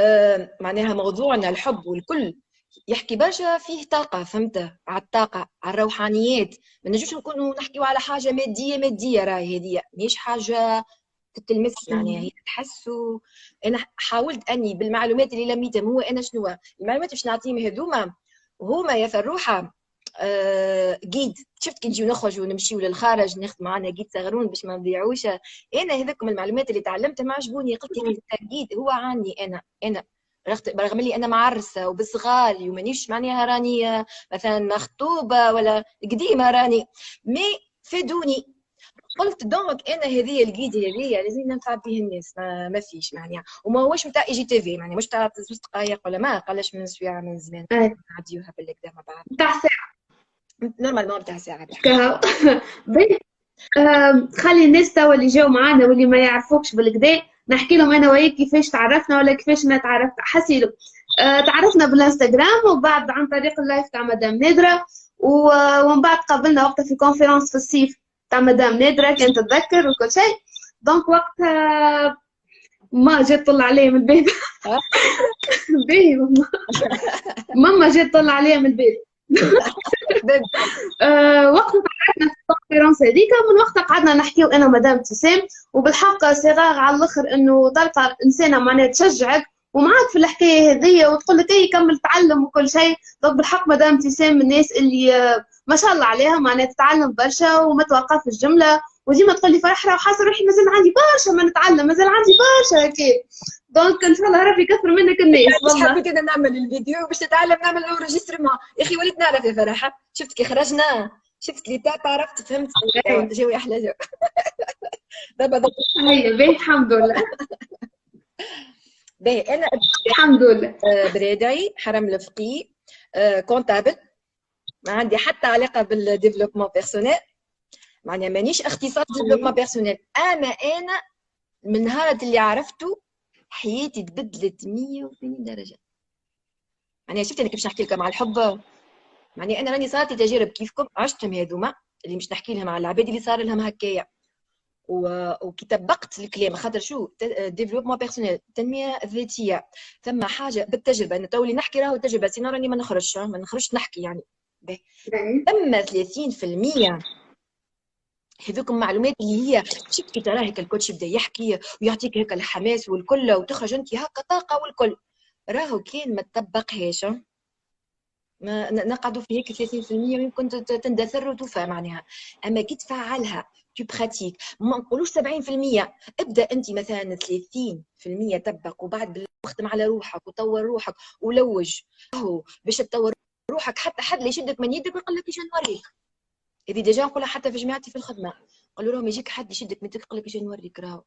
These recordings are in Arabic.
آه، معناها موضوعنا الحب والكل يحكي برشا فيه طاقة فهمت؟ على الطاقة على الروحانيات. ما نجوش نكونوا نحكيو على حاجة مادية مادية راهي هذه. مش حاجة تتلمس يعني هي تحسوا أنا حاولت أني بالمعلومات اللي لميتهم هو أنا شنو؟ المعلومات باش نعطيهم هذوما. هما يا فروحة جيد. شفت كي نجيو نخرجوا ونمشيو للخارج ناخذ معنا جيد صغرون باش ما نضيعوش. أنا هذوك المعلومات اللي تعلمتها ما عجبوني قلت لك جيد هو عني أنا أنا. رغم اللي أنا معرسة وبصغاري ومانيش معناها راني مثلا مخطوبة ولا قديمة راني mais فادوني. قلت donc أنا هذه الجيد هذه لازم ننفع به الناس ما, ما فيش معناها وما هوش نتاع IGTV يعني مش تاع زوج دقائق ولا ما قالش من سويعه من زمان. نعديوها بالكدا مع بعض نتاع ساعه normalement نتاع ساعة. خلي الناس توا اللي جاوا معانا واللي ما يعرفوكش بالكدا نحكي لهم أنا وياك كيفاش تعرفنا ولا كيفاش أنا تعرفت. حسيلو أه تعرفنا بالإنستغرام وبعد عن طريق ال live تاع مدام نادرة ومن بعد قابلنا وقتها في conférence في الصيف تاع مدام نادرة كانت تتذكر وكل شيء. donc وقتها ما جات طلع عليا من البيت. باهي ماما. ماما جات طلع عليا من البيت. آه، وقت تعرفنا في ال conférence هذيك من وقتها قعدنا نحكيو أنا ومدام ابتسام وبالحق صغار على الأخر إنه تلقى إنسانة معناها تشجعك ومعاك في الحكاية هذيا وتقول لك اي كمل تعلم وكل شيء. donc بالحق مدام ابتسام من الناس اللي آه، ما شاء الله عليها معناها تتعلم برشا وما توقفش جملة وديما تقول لي فرح وحاسه روحي مازال عندي برشا ما نتعلم مازال عندي برشا هكا donc إن شاء الله ربي يكثر منك الناس والله. حبيت أنا نعمل الفيديو باش تتعلم نعمل ال enregistrement يا أخي وليت نعرف يا فرحه شفت كي خرجنا؟ شفت لي تاع عرفت فهمت. جوي أحلى جو. دابا هيا باهي الحمد لله. باهي أنا الحمد لله. آه، برادعي حرم الفقي comptable آه، ما عندي حتى علاقة بال développement personnel معناها مانيش اختصاص développement personnel. أما أنا من نهار اللي عرفته حياتي تبدلت 180 درجة. معناها شفت أنا كيفاش نحكي لكم على الحب؟ معناها أنا راني صارت تجارب كيفكم؟ عشتهم هذوما اللي مش نحكي لهم على العباد اللي صار لهم هكايا. وكي طبقت الكلام خاطر شو؟ développement personnel التنميه الذاتيه ثم حاجة بالتجربة أنا تولي نحكي راهو تجربة sinon راني ما نخرجش ما نخرجش نحكي يعني. ثم 30% هذوك المعلومات اللي هي شفت كي ترى هيك ال coach يبدا يحكي ويعطيك هيك الحماس والكل وتخرج انت هكا طاقة والكل. راهو كان ما تطبقهاش. ما نقعدوا في هيك 30% ويمكن تندثر وتوفى معناها. أما كي تفعلها tu pratiques ما نقولوش 70% ابدأ أنت مثلا 30% طبق وبعد اخدم على روحك وطور روحك ولوج. اهو باش تطور روحك حتى حد اللي يشدك من يدك ويقول لك إيش نوريك. هذه déjà نقولها حتى في جماعتي في الخدمة قالوا لهم يجيك حد يشدك من يقول لك إيش نوريك راهو.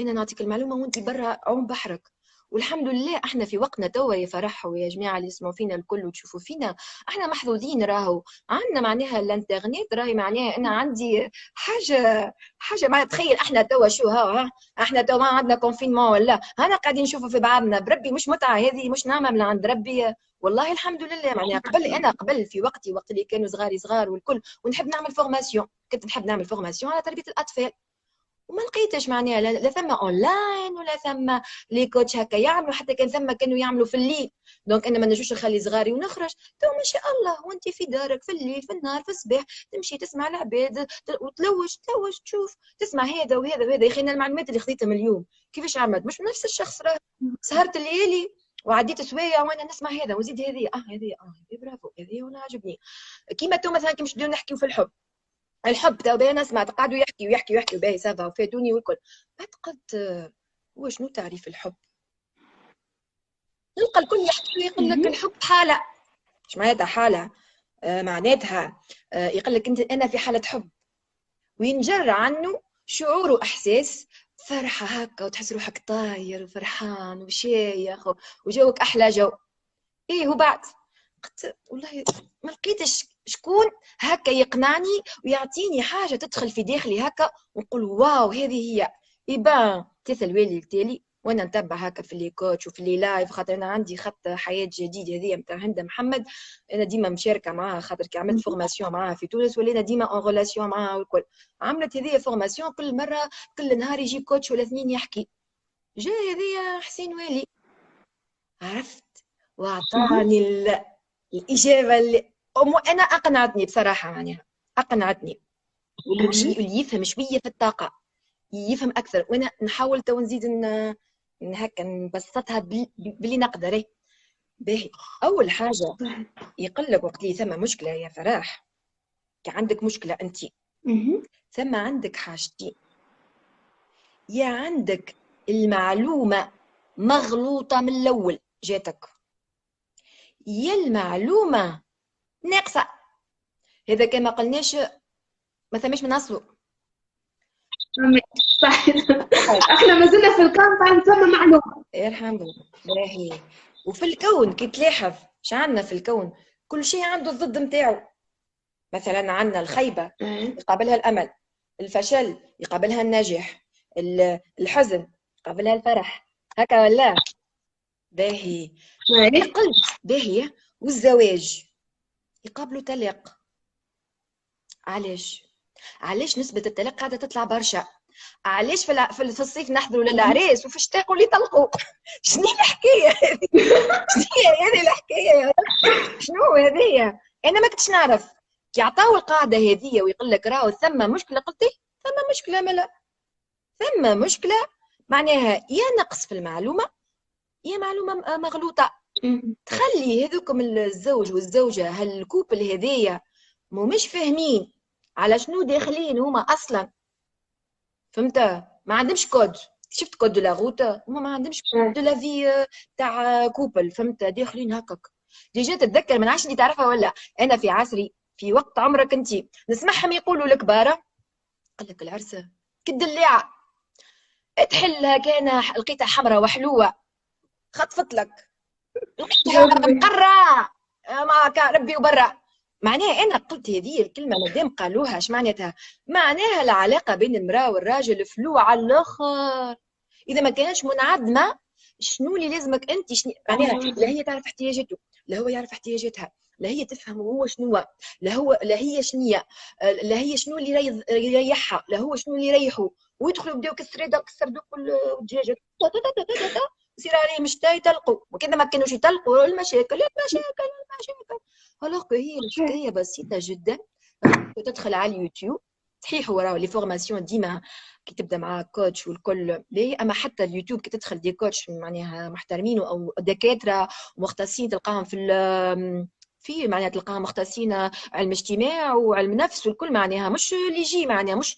إنا نعطيك المعلومة وأنت برا عوم بحرك. والحمد لله إحنا في وقتنا توا يا فرح ويا جماعة اللي يسمعوا فينا الكل وتشوفوا فينا. إحنا محظوظين راهو. عندنا معناها الانترنت راهي معناها أنا عندي حاجة حاجة ما تخيل إحنا توا شو ها, إحنا توا عندنا confinement ولا. أنا قاعدين نشوفوا في بعضنا. بربي مش متعة هذه مش نعمة من عند ربي. والله الحمد لله معناها قبل أنا قبل في وقتي وقت اللي كانوا صغاري صغار والكل ونحب نعمل formation كنت نحب نعمل formation على تربية الأطفال. وما لقيتش معناها لا ثم اونلاين ولا ثم les coachs هكا يعملوا حتى كان ثم كانوا يعملوا في الليل. donc أنا ما نجوش نخلي صغاري ونخرج. تو ما شاء الله وأنت في دارك في الليل في النهار في الصباح تمشي تسمع العباد وتلوج تلوج تشوف تسمع هذا وهذا وهذا. يا أخي المعلومات اللي خذيتهم اليوم كيفاش عملت؟ مش نفس الشخص راه. سهرت الليالي وعديت سوية وأنا نسمع هذا وزيد هذه. آه هذه آه هذه برافو هذه وأنا عجبني. كيما تو مثلا كي مش نحكيو في الحب. الحب تو أنا سمعت قعدوا يحكي ويحكي ويحكي باهي ça va وفاتوني والكل. بعد قلت هو شنو تعريف الحب؟ نلقى الكل يحكي يقول لك الحب حالة. إيش معناتها حالة؟ آه معناتها آه يقول لك أنت أنا في حالة حب. وينجر عنه شعور وإحساس فرحة هكا وتحس روحك طاير وفرحان وشايخ وجوك أحلى جو. إيه وبعد قلت والله ما لقيتش شكون هكا يقنعني ويعطيني حاجة تدخل في داخلي هكا ونقول واو هذه هي. يبان ثلاثة الوالي التالي وأنا نتبع هكا في les coachs وفي les lives خاطر أنا عندي خط حياة جديد هذه نتاع هند محمد. أنا ديما مشاركة معاها خاطر كي عملت formation معاها في تونس ولينا ديما en relation معاها والكل. عملت هذه formation كل مرة كل نهار يجيب coach ولا اثنين يحكي. جا هذه حسين والي. عرفت؟ وأعطاني الإجابة اللي أنا أقنعتني بصراحة معناها. أقنعتني. واللي يفهم شوية في الطاقة يفهم أكثر. وأنا نحاول تو نزيد ان هكا نبسطها باللي نقدر. باهي. أول حاجة يقول لك وقت اللي ثم مشكلة يا فراح. عندك مشكلة انت. ثم عندك حاجتين يا عندك المعلومة مغلوطة من الأول جاتك يا المعلومة ناقصة. هذا كما قلناش ما ثماش من أصله. صح إحنا ما زلنا في الكون بعد ثم معلومه يرحم الله وفي الكون كي تلاحظ إيش عندنا في الكون؟ كل شيء عنده الضد نتاعو مثلا عندنا الخيبة يقابلها الأمل الفشل يقابلها النجاح الحزن يقابلها الفرح. هكا ولا؟ باهي. القلب باهي. والزواج يقابلوا طلاق علاش؟ علاش نسبة الطلاق قاعدة تطلع برشا؟ علاش في في الصيف نحضروا للعريس وفي الشتاء اللي يطلقوا شنو الحكاية شنو هذه الحكاية؟ شنو هذه؟ أنا ما كنتش نعرف. كي عطاو القاعدة هذه ويقول لك راهو ثم مشكلة قلت؟ ثم مشكلة ملا ثم مشكلة معناها يا نقص في المعلومة يا معلومة مغلوطة. تخلي هذوكم الزوج والزوجة هالكوبل هذيا مو مش فاهمين. على شنو داخلين هما أصلا؟ فهمت؟ ما عندهمش كود. شفت code de la route هما ما عندهمش code de la vie تاع couple. فهمت؟ داخلين هكاك. déjà تتذكر من عشان تعرفها ولا؟ أنا في عصري في وقت عمرك أنت. نسمعهم يقولوا الكبار قال لك العرسة كالدلاعه تحلها كان لقيتها حمراء وحلوة. خطفت لك. لقيتها مقرة. ما كان ربي وبرا. معناها أنا قلت هذه الكلمة مادام قالوها اش معناتها؟ معناها العلاقة بين المرأة والراجل فلو على الآخر. إذا ما كانتش منعدمه شنو اللي لازمك أنت؟ شنو؟ معناها لا هي تعرف احتياجاته لا هو يعرف احتياجاتها لا هي تفهم هو شنو لا هو لا هي شنية لا هي شنو اللي يريحها لا هو شنو اللي يريحه. ويدخلوا يبداو كسر كسر دوك الدجاجه يصير عليهم الشتاء يطلقوا وكذا ما كانوش يطلقوا المشاكل المشاكل المشاكل. الوغ هي الحكاية بسيطة جدا. تدخل على اليوتيوب. صحيح هو راهو لي فورماسيون ديما كي تبدأ مع كوتش والكل. باهي أما حتى اليوتيوب كي تدخل دي كوتش معناها محترمين أو دكاترة مختصين تلقاهم في في معناها تلقاهم مختصين علم اجتماع وعلم نفس والكل معناها مش اللي يجي معناها مش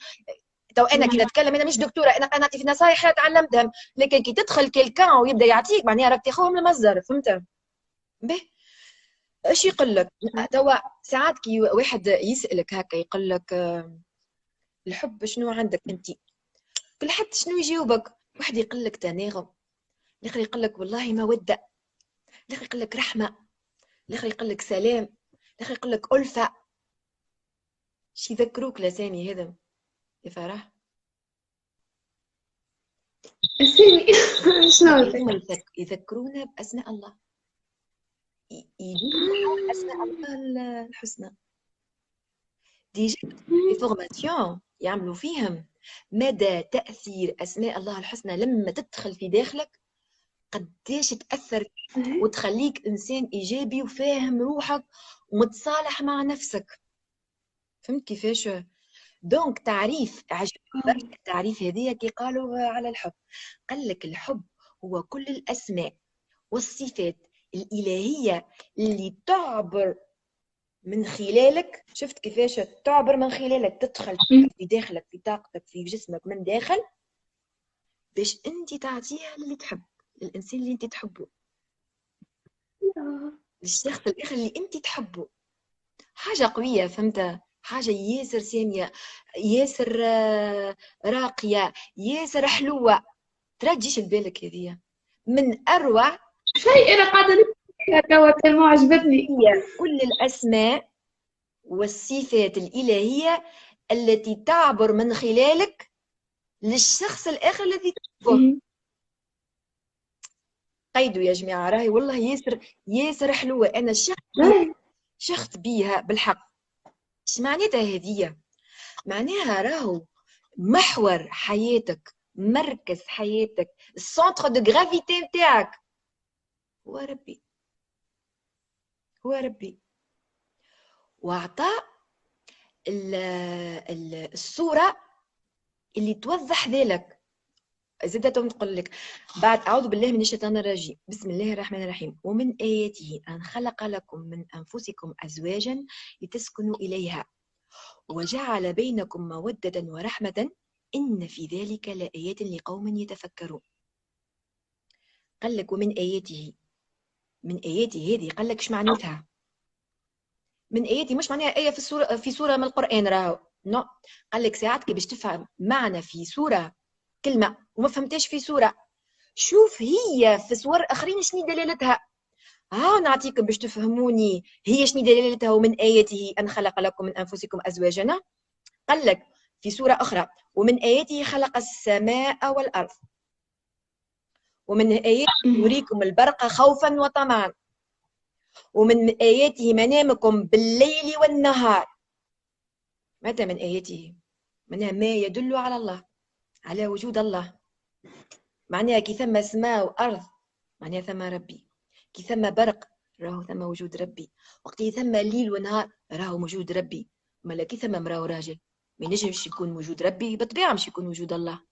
تو أنا كي نتكلم أنا مش دكتورة أنا نعطي في نصائح تعلمتهم لكن كي تدخل quelqu'un ويبدأ يعطيك معناها راك تاخذهم المصدر فهمت؟ به. إيش يقول لك؟ توا ساعات كي واحد يسألك هكا يقول لك الحب شنو عندك أنت؟ كل حد شنو يجاوبك؟ واحد يقول لك تناغم. الآخر يقول لك والله موده الآخر يقول لك رحمة. الآخر يقول لك سلام. الآخر يقول لك ألفة. شي يذكروك الاسامي هذا؟ يا فرح. شنو يذكرونا بأسماء الله. يجيبوا اسماء الله الحسنى. déjà في formation يعملوا فيهم. مدى تأثير أسماء الله الحسنى لما تدخل في داخلك؟ قديش تأثر وتخليك إنسان إيجابي وفاهم روحك ومتصالح مع نفسك. فهمت كيفاش؟ دونك تعريف عجبني التعريف هذيا كي قالوا على الحب. قال لك الحب هو كل الأسماء والصفات الإلهية اللي تعبر من خلالك. شفت كيفاش تعبر من خلالك؟ تدخل في داخلك في طاقتك في جسمك من داخل باش أنت تعطيها اللي تحب للإنسان اللي أنت تحبه. للشخص الآخر اللي أنت تحبه. حاجة قوية فهمت؟ حاجة ياسر سامية ياسر آه، راقية ياسر حلوة. ترى تجيش لبالك هذه من أروع شيء أنا قاعدة توا ما عجبتني هي كل الأسماء والصفات الإلهية التي تعبر من خلالك للشخص الآخر الذي تحبه قيدوا يا جماعة راهي والله ياسر ياسر حلوة. أنا شخت شخت بيها بالحق. إيش معناتها هذه معناها راهو محور حياتك مركز حياتك ال centre de gravité نتاعك. هو ربي. هو ربي. واعطى الصورة اللي توضح ذلك. زدت نقول لك بعد أعوذ بالله من الشيطان الرجيم. بسم الله الرحمن الرحيم. ومن آياته أن خلق لكم من أنفسكم أزواجا لتسكنوا إليها وجعل بينكم مودة ورحمة إن في ذلك لآيات لقوم يتفكرون. قال لك ومن آياته. من آياته هذه قال لك معناتها؟ من اياتي مش معناها آية في سوره في سورة من القرآن راهو. نو. قال لك ساعات كي باش تفهم معنى في سورة كلمة. وما فهمتهاش في سوره شوف هي في صور آخرين شنو دلالتها؟ ها نعطيكم باش تفهموني هي شنو دلالتها ومن آياته أن خلق لكم من أنفسكم ازواجا؟ قال لك في سوره أخرى ومن آياته خلق السماء والأرض. ومن آياته يريكم البرق خوفا وطمعا. ومن آياته منامكم بالليل والنهار. ماذا من آياته؟ منها ما يدل على الله على وجود الله. معناها كي ثم سماء وأرض معناها ثم ربي. كي ثم برق راهو ثم وجود ربي. وقت ثم ليل ونهار راهو موجود ربي. مالا كي ثم مراه راجل ما ينجمش يكون وجود ربي بالطبيعة مش يكون وجود الله.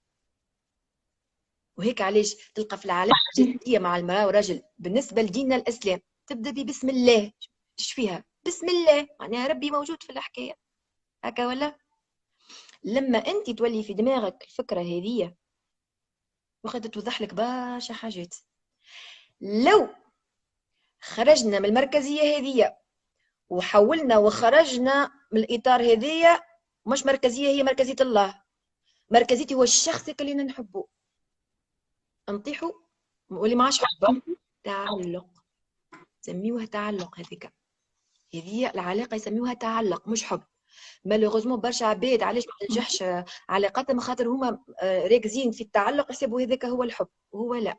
وهيك علاش تلقى في العلاقة الجنسية مع المرأة والرجل بالنسبة لديننا الإسلام تبدأ ببسم الله. إيش فيها؟ بسم الله. معناها ربي موجود في الحكاية. هكا ولا؟ لما أنت تولي في دماغك الفكرة هذه وقد توضح لك برشا حاجات. لو خرجنا من المركزية هذه وحولنا وخرجنا من الإطار هذية مش مركزية هي مركزية الله. مركزيتي هو الشخص اللي نحبه. نطيحوا واللي ما عادش حبة. تعلق. يسميوها تعلق هذيك. هذه العلاقة يسميوها تعلق مش حب. مالوغوزمون برشا عباد علاش ما تنجحش علاقاتهم خاطر هما آه، راكزين في التعلق يحسبوا هذاك هو الحب. وهو لا.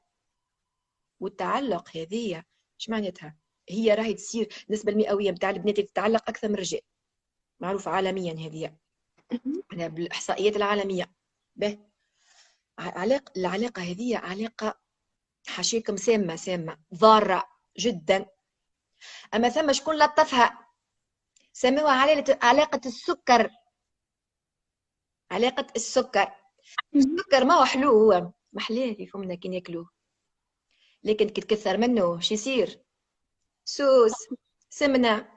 والتعلق هذه إيش معناتها؟ هي راهي تصير النسبة المئوية نتاع البنات تتعلق أكثر من الرجال. معروفه عالميا هذه أنا بالإحصائيات العالمية. به. علاقه العلاقة هذه علاقة حاشيكم سامة سامة. ضارة جدا. أما ثم شكون لطفها؟ سموها علاقة السكر. علاقة السكر. السكر ما هو حلو هو محلاه في فمنا كي ناكلوه. لكن كي تكثر منه شو يصير. سوس سمنة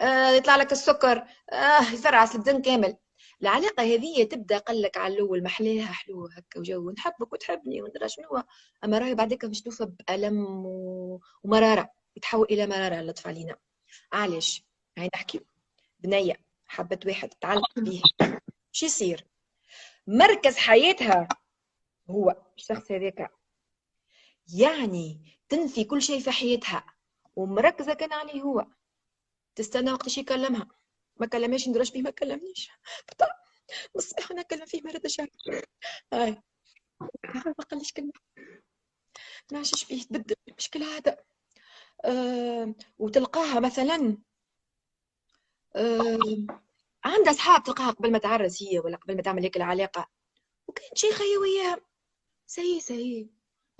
آه يطلع لك السكر آه يفرعس الدم كامل. العلاقة هذه تبدأ قال لك على الأول محلاها حلو هكا وجو نحبك وتحبني وندرى شنو أما راهي بعدك توفى بألم ومرارة يتحول إلى مرارة اللطف علينا علاش؟ هاي نحكي بنية حبت واحد تعلق به شو يصير؟ مركز حياتها هو الشخص هذاك. يعني تنفي كل شيء في حياتها ومركزة كان عليه هو. تستنى وقت يكلمها. ما كلمنيش ندرش به ما كلمنيش. مصباح أنا كلم فيه مرة شهر هاي. ما قاليش كلمة؟ ما عادش بيه تبدل المشكلة هذا آه وتلقاها مثلا آه عندها اصحاب تلقاها قبل ما تعرس هي ولا قبل ما تعمل هيك العلاقة. وكانت شيخه هي وياها سي. سي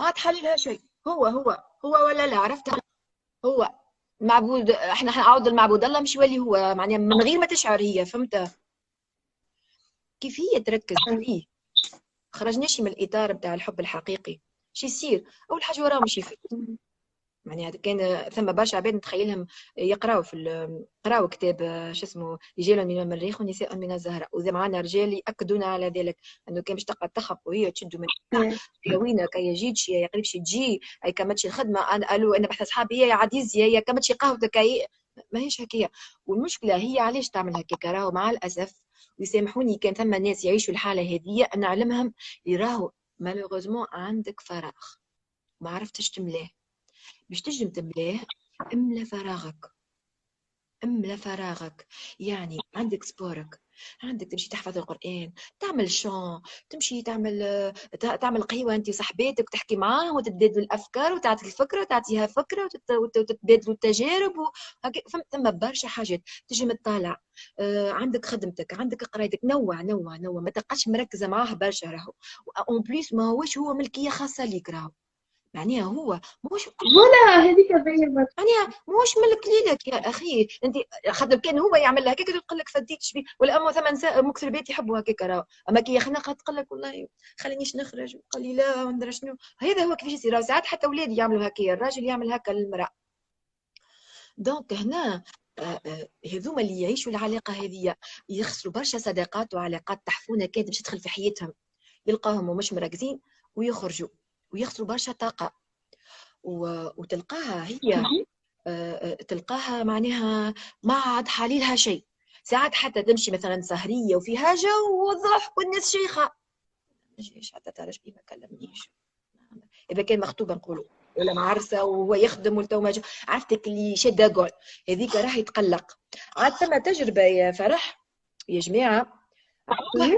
ما تحللها شيء. هو هو. هو ولا لا؟ عرفتها هو. معبود إحنا حنعوض المعبود. الله مش يولي هو. معناها من غير ما تشعر هي فهمت؟ كيف هي تركز؟ فيه خرجناش من الإطار بتاع الحب الحقيقي. شو يصير؟ أول حاجة وراه مش يفيد يعني كان ثم برشا عباد نتخيلهم يقراوا في قراوا كتاب شو اسمه رجال من المريخ ونساء من الزهراء وإذا معنا رجال ياكدون على ذلك إنه كان باش تقعد تخب وهي تشد من وين كي يجيش يا قريبش تجي أي كمتش الخدمة أنا قالوا أنا بحث أصحابي يا عديز يا كمتش قهوتك ما هيش هكايا والمشكلة هي علاش تعمل هكاك راهو مع الأسف ويسامحوني كان ثم ناس يعيشوا الحالة هذه نعلمهم اللي راهو مالوغوزمون عندك فراغ. ما عرفتش تملاه. باش تجم تملاه املا فراغك. املا فراغك. يعني عندك sport ك عندك تمشي تحفظ القرآن تعمل شون تمشي تعمل تعمل قهوة أنت وصاحباتك تحكي معاهم وتتبادلوا الأفكار وتعطي الفكرة وتعطيها فكرة وتتبادلوا التجارب فهمت؟ ثم برشا حاجات. تجي متطالع آه، عندك خدمتك عندك قرايتك. نوع نوع نوع. ما تبقاش مركزة معاه برشا راهو. en plus ما هوش هو ملكية خاصة ليك راهو. معناها هو مش ولا هذيك باهية معناها مش ملك ليلك يا أخي. أنت خاطر كان هو يعمل هكاك تقول لك فديت بيه ولا أما ثمان نساء مكثر بيت يحبوا هكاك راهو. أما كي خناقه تقول لك والله خلينيش نخرج؟ قال لي لا وندري شنو. هذا هو كيفاش يصير. ساعات حتى اولادي يعملوا هكايا. الراجل يعمل هكا للمرأة. دونك هنا آه، آه، هذوما اللي يعيشوا العلاقة هذه يخسروا برشا صداقات وعلاقات تحفونه كانت باش تدخل في حياتهم. يلقاهم ومش مركزين ويخرجوا. ويخسروا برشا طاقة. وتلقاها هي آه، تلقاها معناها ما عاد حاليلها شيء. ساعات حتى تمشي مثلا سهرية وفيها جو وضحك والناس شيخة. مش حتى تعرف ما كلمنيش. إذا كان مخطوبة نقولوا. ولا معرسة وهو يخدم والتو ما عرفتك اللي شاده جول هذيك راح يتقلق. عاد ثم تجربة يا فرح. يا جماعة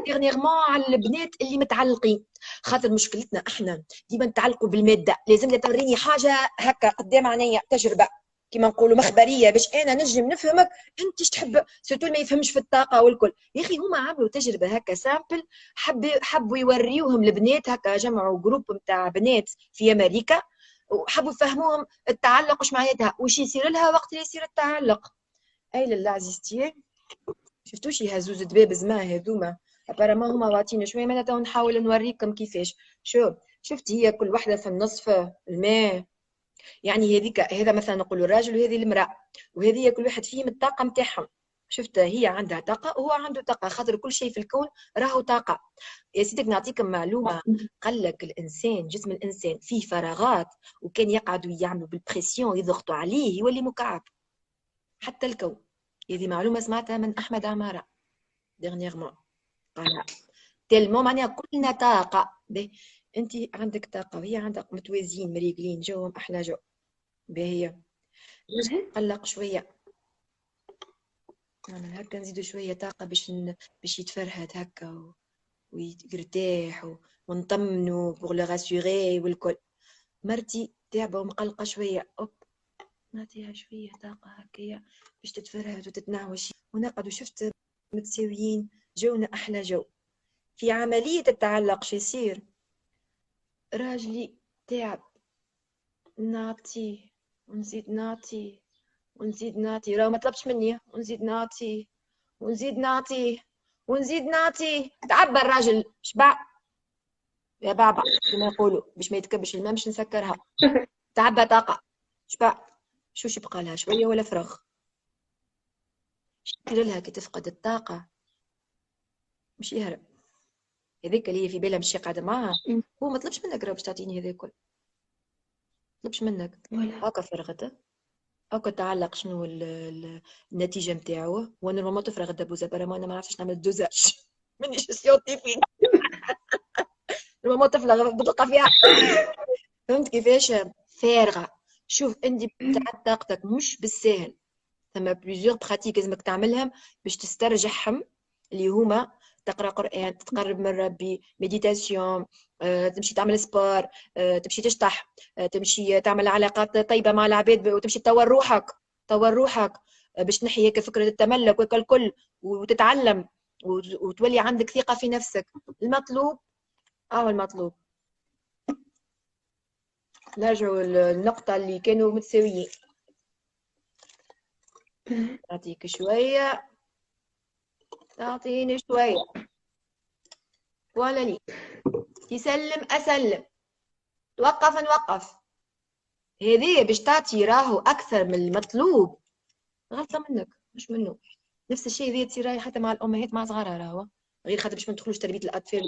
dernièrement على البنات اللي متعلقين. خاطر مشكلتنا إحنا ديما نتعلقوا بالمادة. لازم توريني حاجة هكا قدام عينيا تجربة. كما نقولوا مخبرية باش أنا نجم نفهمك. أنت إيش تحب؟ surtout ما يفهمش في الطاقة والكل. يا أخي هما عملوا تجربة هكا simple حب حبوا يوريوهم البنات هكا جمعوا groupe نتاع بنات في أمريكا وحبوا يفهموهم التعلق واش معناتها واش يصير لها وقت اللي يصير التعلق. أي لله عزيزتي. شفتوش يهزوز دباب زمان هذوما. ابارامون هما واعطينا شوية معناتها نحاول نوريكم كيفاش. شوف شفت هي كل وحدة في النصف الماء. يعني هذيك هذا مثلا نقولوا الراجل وهذه المرأة. وهذه كل واحد فيهم الطاقة نتاعهم شفت؟ هي عندها طاقة وهو عنده طاقة. خاطر كل شيء في الكون راهو طاقة. يا سيدك نعطيكم معلومة. قال لك الإنسان جسم الإنسان فيه فراغات وكان يقعدوا يعملوا بال pression يضغطوا عليه يولي مكعب. حتى الكون. هذه معلومة سمعتها من أحمد عمارة dernièrement قال تلمو معناها كلنا طاقة. انت عندك طاقة وهي عندها متوازيين مريقلين جوهم أحلى جو. باهي قلق شوية. نعمل هكا نزيدو شوية طاقة باش ن... باش يتفرهد هكا و... ويرتاح و... ونطمنو بوغ لو راسيغي والكل. مرتي تعبة ومقلقة شوية. أوب. نعطيها شوية طاقة هكايا باش تتفرهد وتتنعوش ونقعد وشفت متساويين جونا أحلى جو. في عملية التعلق شو يصير؟ راجلي تعب نعطيه ونزيد نعطيه ونزيد نعطي راه ما طلبش مني. ونزيد نعطي ونزيد نعطي ونزيد نعطي تعبى الراجل شبع يا بابا كما يقولوا. باش ما يتكبش الماء باش نسكرها. تعبى طاقة. شبع شو يبقى لها؟ شوية ولا فراغ؟ يصير لها كي تفقد الطاقة؟ مش يهرب. هذيك اللي هي في بالها مش قاعدة معاها. هو ما طلبش منك راه باش تعطيني هذا الكل. طلبش منك. هاكا فرغته هاكا تعلق شنو النتيجة نتاعو وأنا ما تفرغ الدبوزة برا ما أنا ما نعرفش نعمل dosage. مانيش scientifique. ما تفرغ بتلقى فيها. فهمت كيفاش؟ فارغة. شوف انت بتاع طاقتك مش بالساهل ثم plusieurs pratiques لازمك تعملهم باش تسترجعهم اللي هما تقرأ قرآن تتقرب من ربي méditation آه، تمشي تعمل sport آه، تمشي تشطح آه، تمشي تعمل علاقات طيبة مع العباد وتمشي تطور روحك تطور روحك باش تنحي هيك فكرة التملك وكل وتتعلم وتولي عندك ثقة في نفسك. المطلوب آه المطلوب؟ نرجعوا للنقطة اللي كانوا متساويين. نعطيك شوية. تعطيني شوية. ولا لي يسلم أسلم. توقف نوقف هذه باش تعطي راهو أكثر من المطلوب. غلطة منك مش منه. نفس الشيء هذه تصير حتى مع الأمهات مع صغارها راهو. غير خاطر باش ما ندخلوش تربية الأطفال.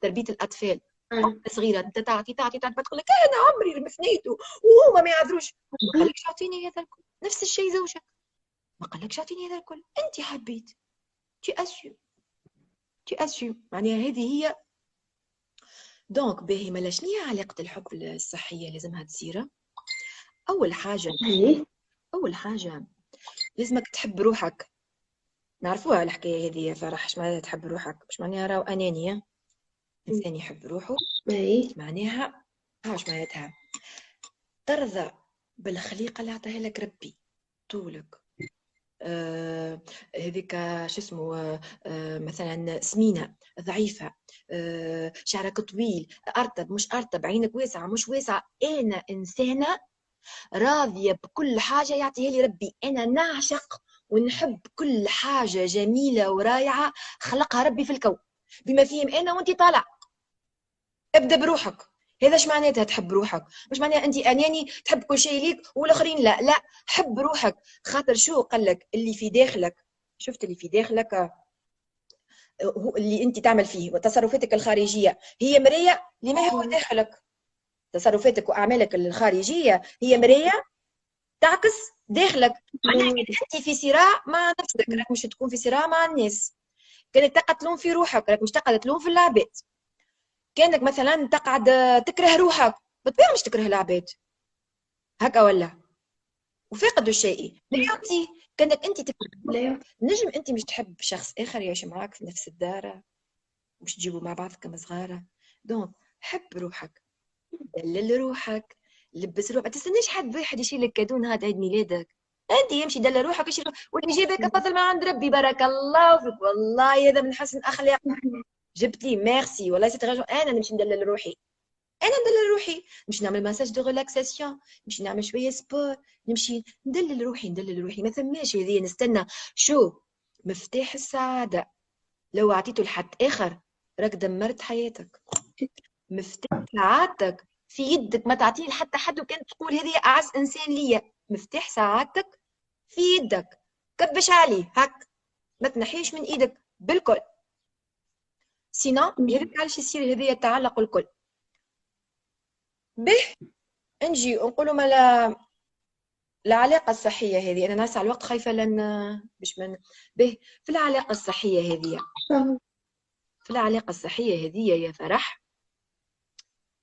تربية الأطفال. صغيرة. أنت تعطي تعطي تعطي. تقول لك أنا عمري رمثنيته وهما ما يعذروش ما قالكش أعطيني هذا الكل نفس الشيء زوجك. ما قالكش أعطيني هذا الكل أنت حبيت. Tu assumes tu assumes معناها هذه هي دونك باهي مالا شنو هي علاقة الحب الصحية. لازمها تصير أول حاجة أول حاجة لازمك تحب روحك. نعرفوها الحكاية هذه يا فرح اش معناها تحب روحك؟ مش معناها راهو أنانية. الإنسان يحب روحه معناها اش معناتها. ترضى بالخليقة اللي عطاها لك ربي طولك. آه، هذيك شو اسمه آه، مثلا سمينة ضعيفة آه، شعرك طويل أرطب مش أرطب عينك واسعة مش واسعة. أنا إنسانة راضية بكل حاجة يعطيها لي ربي. أنا نعشق ونحب كل حاجة جميلة ورائعة خلقها ربي في الكون. بما فيهم أنا وانت طالع. ابدأ بروحك. هذا إيش معناتها تحب روحك مش معناها انت أناني تحب كل شيء ليك والآخرين لا. لا حب روحك خاطر شو قال لك؟ اللي في داخلك. شفت اللي في داخلك؟ هو اللي انت تعمل فيه وتصرفاتك الخارجية. هي مراية لما هو داخلك. تصرفاتك وأعمالك الخارجية هي مراية تعكس داخلك. معناها انت في صراع مع نفسك. راك مش تكون في صراع مع الناس. كانك تقعد في روحك. راك مش تقعد تلوم في العباد كأنك مثلا تقعد تكره روحك. بالطبيعه مش تكره العباد هكا ولا؟ وفاقد الشيء. لا يعطي كأنك أنت تكره نجم أنت مش تحب شخص آخر يعيش معك في نفس الدار مش تجيبوا مع بعضكم صغار donc حب روحك. دلل روحك. لبس روحك. ما تستناش حد واحد يشيل لك cadeau نهار عيد ميلادك. أنت يمشي دلل روحك واللي يجيبك فضل ما عند ربي. بارك الله فيك. والله هذا من حسن اخلاق جبت لي ميرسي والله سي أنا نمشي ندلل روحي أنا ندلل روحي نمشي نعمل massage de relaxation نمشي نعمل شوية sport نمشي ندلل روحي ندلل روحي ما ثماش هذه نستنى شو مفتاح السعاده لو اعطيته لحد اخر راك دمرت حياتك مفتاح سعادتك في يدك ما تعطيه لحتى حد وكان تقول هذه اعز انسان ليا مفتاح سعادتك في يدك كبش عليه هك ما تنحيش من إيدك بالكل سينو هذاك علاش يصير هذايا التعلق الكل. به نجي نقولوا مالا العلاقة الصحية هذه. أنا ناس على الوقت خايفة لأن باش من به. في العلاقة الصحية هذه. في العلاقة الصحية هذه يا فرح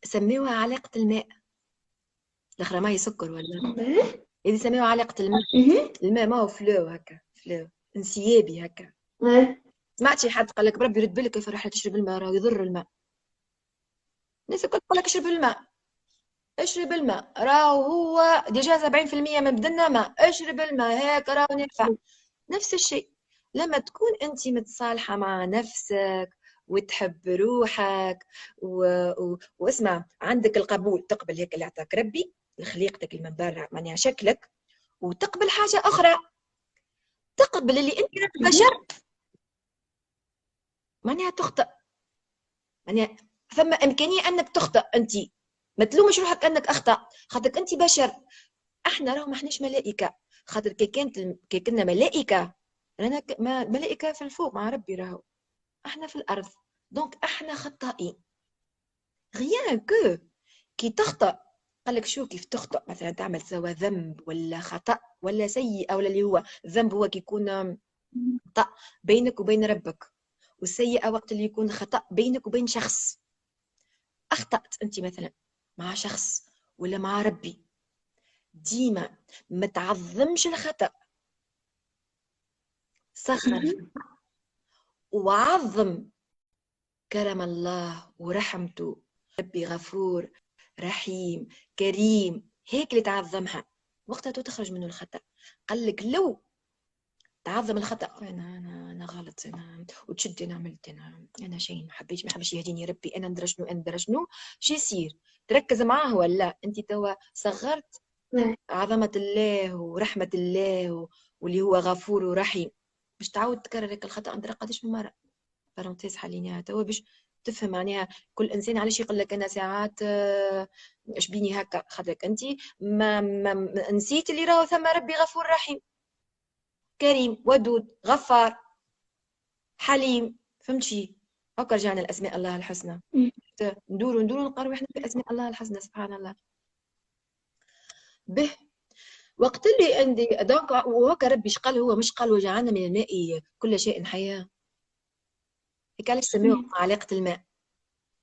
سميوها علاقة الماء. الأخرى ما هي سكر ولا؟ هذه سميوها علاقة الماء. الماء ما هو fluide هكا fluide انسيابي هكا. سمعتي حد قال لك بربي يرد بالك كيف راح تشرب الماء راه يضر الماء. الناس الكل تقول لك اشرب الماء. اشرب الماء. راهو هو déjà 70% من بدنا ماء. اشرب الماء هيك راهو نافع نفس الشيء. لما تكون انت متصالحة مع نفسك وتحب روحك و... و... واسمع عندك القبول تقبل هيك اللي اعطاك ربي لخليقتك من برا معناها شكلك وتقبل حاجة أخرى. تقبل اللي انت بشر معناها تخطئ. معناها ثم إمكانية أنك تخطئ. أنت ما تلومش روحك أنك أخطأ. خاطر أنت بشر. إحنا راهو ما إحناش ملائكة. خاطر كي كانت كي كنا ملائكة رانا ملائكة في الفوق مع ربي راهو. إحنا في الأرض. donc إحنا خطائين. rien que كي تخطأ قال لك شو كيف تخطأ مثلا تعمل سواء ذنب ولا خطأ ولا سيء ولا اللي هو. ذنب هو كي يكون خطأ بينك وبين ربك. والسيئة وقت اللي يكون خطأ بينك وبين شخص. أخطأت أنت مثلا مع شخص ولا مع ربي. ديما ما تعظمش الخطأ. صغر وعظم كرم الله ورحمته. ربي غفور رحيم كريم. هيك اللي تعظمها. وقتها تخرج منه الخطأ. قال لك لو تعظم الخطأ. أنا أنا أنا غلط أنا وتشد أنا عملت أنا أنا شيء ما حبيتش ما حبش يهديني ربي. أنا ندرى شنو أنا ندرى شنو؟ شو يصير. تركز معاه ولا أنت توا صغرت نعم. عظمة الله ورحمة الله واللي هو غفور ورحيم. باش تعاود تكرر هيك الخطأ ندرى قداش من مرة. بارونتيز حليناها. توا باش تفهم معناها كل إنسان علاش يقول لك أنا ساعات اش بيني هكا؟ خاطرك أنت ما, ما نسيت اللي راهو ثم ربي غفور رحيم. كريم ودود غفار حليم فهمتي؟ هكا رجعنا لأسماء الله الحسنى. ندوروا ندوروا نقروا إحنا في أسماء الله الحسنى سبحان الله. به. وقت اللي عندي دونك وهكا ربي قال هو مش قال وجعلنا من الماء كل شيء حياة. هيك علاش سميوها علاقة الماء؟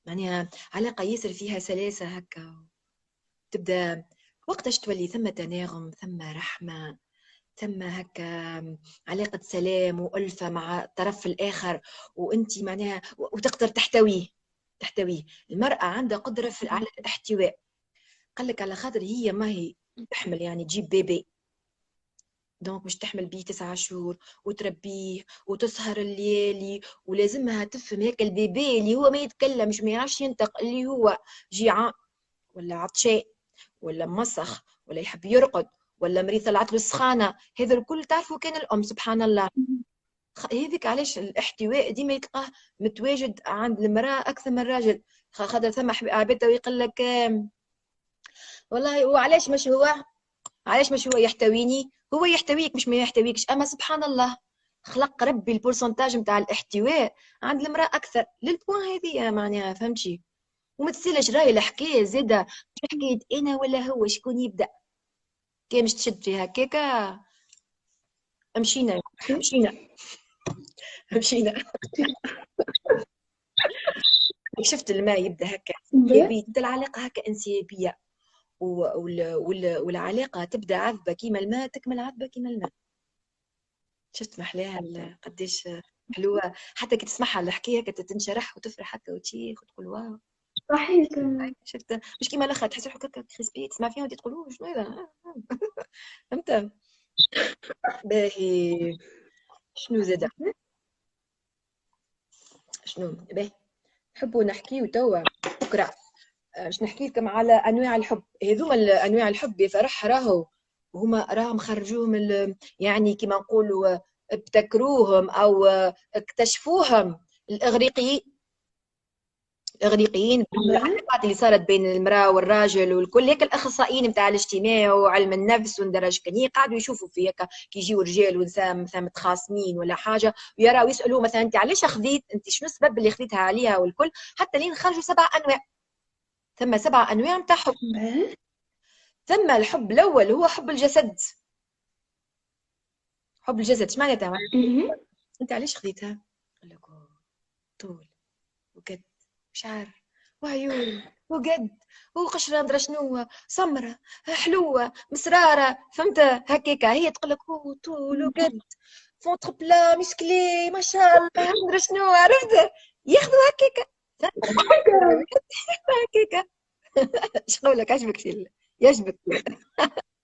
معناها علاقة ياسر فيها سلاسة هكا. تبدأ وقتاش تولي ثم تناغم ثم رحمة. تم هكا علاقة سلام وألفة مع الطرف الآخر وأنت معناها وتقدر تحتويه تحتويه. المرأة عندها قدرة في على الاحتواء. قال لك على خاطر هي ما هي تحمل يعني تجيب بيبي. دونك مش تحمل بيه تسعة شهور وتربيه وتسهر الليالي ولازمها تفهم هيك البيبي اللي هو ما يتكلمش ما يعرفش ينطق اللي هو جيعان ولا عطشان ولا مسخ ولا يحب يرقد. ولا مريض طلعت له السخانة؟ هذا الكل تعرفوا كان الأم سبحان الله. هذيك علاش الاحتواء ديما يتلقاه متواجد عند المرأة أكثر من الراجل خاطر ثم عباد يقول لك والله وعلاش مش هو؟ علاش مش هو يحتويني؟ هو يحتويك مش ما يحتويكش. أما سبحان الله خلق ربي البورسنتاج نتاع الاحتواء عند المرأة أكثر. للبوان هذه معناها فهمتي؟ وما تسألش راي الحكاية زادة. حكاية أنا ولا هو شكون يبدأ؟ كي مش تشد فيها هكاكا مشينا مشينا مشينا شفت الماء يبدأ هكا؟ تبدا العلاقة هكا انسيابية. والعلاقة تبدأ عذبة كيما الماء تكمل عذبة كيما الماء. شفت محلاها قديش حلوة. حتى كي تسمعها الحكاية تنشرح وتفرح هكا وتشيخ وتقول واو. صحيح. شفت مش كيما الآخر تحس روحك هكا كريسبي تسمع فيها وتقول اوه شنو هذا فهمت؟ باهي. شنو زاد شنو؟ باهي. نحبوا نحكيو توا. بكره باش نحكي لكم على أنواع الحب. هذوما أنواع الحب يفرح راهو هما راهم خرجوهم يعني كما نقولوا ابتكروهم أو اكتشفوهم الاغريقيين الأغريقيين العلاقات اللي صارت بين المرأة والراجل والكل هيك الأخصائيين نتاع الاجتماع وعلم النفس وندرج كني قعدوا يشوفوا في هيك كي يجيو رجال ونساء مثلا متخاصمين ولا حاجة ويراو يسألوه مثلا انت علاش خذيت انت شنو السبب اللي خذيتها عليها والكل؟ حتى لين خرجوا سبع أنواع. ثم سبع أنواع نتاع حب. ثم الحب الأول هو حب الجسد. حب الجسد إيش معناتها؟ انت علاش خذيتها قال لك طول. شعر وعيون وقد وقشرة ندرى شنو سمرة حلوة مسرارة فهمت؟ هكاكا هي تقول لك طول وقد فونتر بلا مسكلي ما شاء الله ندرى شنو عرفت؟ ياخذوا هكاكا هكاكا إيش قولك عجبك يعجبك.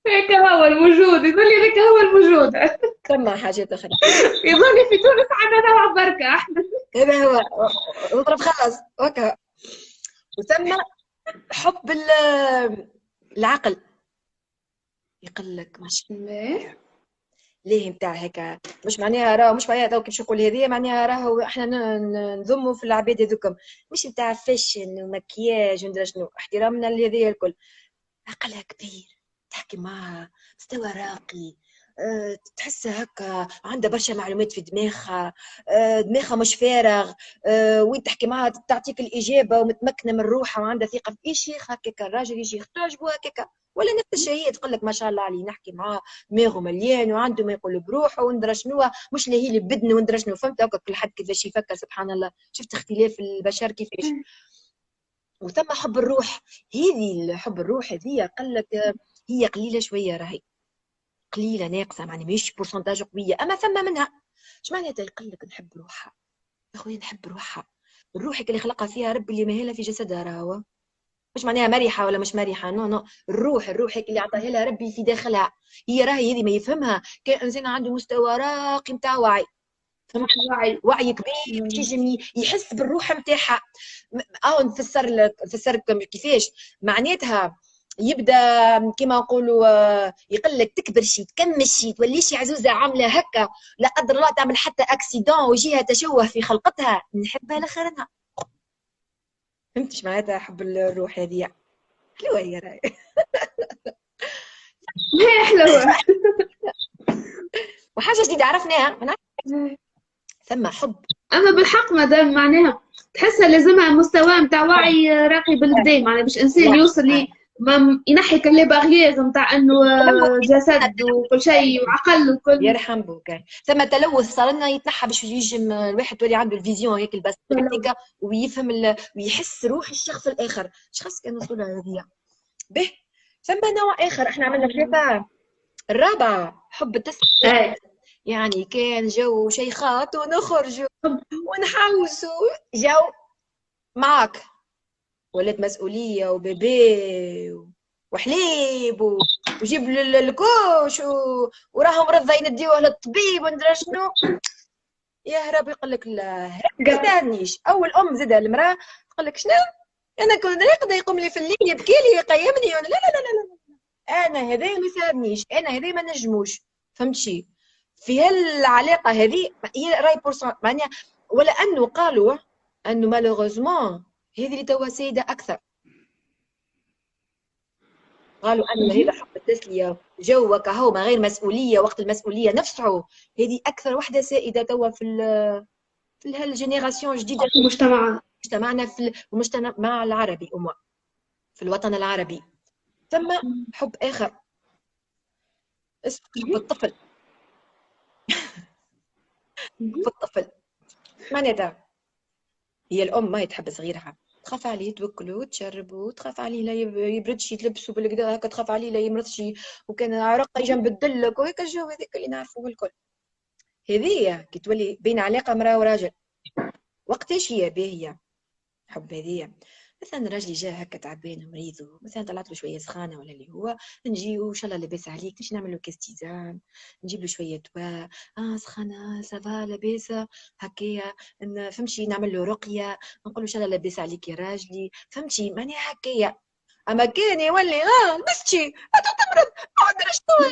هيك هو الموجود يظل لك هو الموجود ثم حاجات أخرى. يظل في تونس عندنا نوع بركة. إحنا هذا هو اضرب خلص وكا وثم حب العقل. يقول لك مش ليه نتاع هيك؟ مش معناها راه مش معناها تو كيف نقول هذه معناها راهو إحنا نذموا في العباد هذوكم. مش نتاع فاشن ومكياج وندري شنو. احترامنا لهذه الكل. عقلها كبير. تحكي معها. مستوى راقي. تحسها هكا عندها برشا معلومات في دماغها أه دماغها مش فارغ أه وين تحكي معها تعطيك الإجابة ومتمكنة من روحها وعندها ثقة في اي شيخ هكاك الراجل يجي تعجبه هكاك. ولا نفس الشيء تقول لك ما شاء الله عليه نحكي معاه دماغه مليان وعنده ما يقول بروحه وندرى شنو مش اللي هي اللي بدني وندرى شنو. فهمت هكا كل حد كيفاش يفكر سبحان الله. شفت اختلاف البشر كيفاش. وثم حب الروح. هذه حب الروح هذه قال لك هي قليلة شوية راهي. قليلة ناقصة يعني مش pourcentage قوية. أما ثم منها اش معناتها يقول لك نحب روحها؟ يا خويا نحب روحها. الروح اللي خلقها فيها ربي اللي ماهلها في جسدها راهو. مش معناها مرحة ولا مش مرحة non non. الروح الروح اللي عطاها لها ربي في داخلها. هي راهي هذه ما يفهمها. كان إنسان عنده مستوى راقي نتاع وعي. فهمت وعي وعي كبير يجي يحس بالروح نتاعها أو نفسر لك نفسر لكم كيفاش؟ معناتها يبدا كما نقولوا يقول لك تكبر شي تكمل شي تولي شي عزوزة عاملة هكا لا قدر الله تعمل حتى أكسيدون ويجيها تشوه في خلقتها نحبها لاخرنا فهمتش معناتها حب الروح هذه؟ حلوة هي رأي. هي حلوة. وحاجة جديدة عرفناها؟ ثم حب. أما بالحق مادام معناها تحسها لازمها مستوى نتاع وعي راقي بالكدا معناها باش إنسان يوصل لي ينحي كل barrière نتاع إنه جسد وكل شيء وعقل وكل. يرحم بوك ثم تلوث صار لنا يتنحى باش يجم الواحد تولي عنده ال vision هيك البس ويفهم ال... ويحس روح الشخص الآخر. شخص كان وصلنا هذه؟ به. ثم نوع آخر إحنا عملنا ثلاثة الرابع حب التسلية يعني كان جو شيخات ونخرجوا ونحوسوا. جو معك ولد مسؤولية وبيبي وحليب وجيب الكوش و... وراهم رضا يديوه للطبيب وندرى شنو. يهرب يقول لك لا ما ساعدنيش أول أم زاد المرأة تقول لك شنو؟ أنا كنت نقدر يقوم لي في الليل يبكي لي يقيمني. لا لا لا لا لا أنا هذا ما يساعدنيش. أنا هذا ما نجموش. فهمتي في هالعلاقة هذه هي راي بورسون معناها ولا أنه قالوا أنه مالوغوزمون هذه اللي توا سيدة أكثر. قالوا ان هذا حب التسلية جو كهو من غير مسؤولية وقت المسؤولية نفسه. هذه أكثر وحدة سائدة توا في في هالجينيراسيون الجديدة. في المجتمع مجتمعنا في المجتمع العربي أمة في الوطن العربي. ثم حب آخر. اسمه حب الطفل حب الطفل معناتها هي الأم ما تحب صغيرها. تخاف عليه توكلو تشربو تخاف عليه لا يبردش يتلبسو بالكدا هكا تخاف عليه لا يمرضش وكان عرق جنب الدلك وهيك الجو هذاك اللي نعرفوه الكل. هذه كي تولي بين علاقة مرأة وراجل. وقتاش هي؟ باهية حب هذيا مثلا راجلي جا هكا تعبان مريض مثلا طلعت له شوية سخانة ولا اللي هو نجي وان شاء الله لاباس عليك نجي نعمل له كاس tisane نجيب له شوية دواء. آه سخانة ça va لاباس هكايا فهمتي نعمل له رقية نقول له ان شاء الله لاباس عليك يا راجلي. فهمتي؟ ماني هكايا. أما كان يولي آه لبستي. تمرض. ما ادري شنو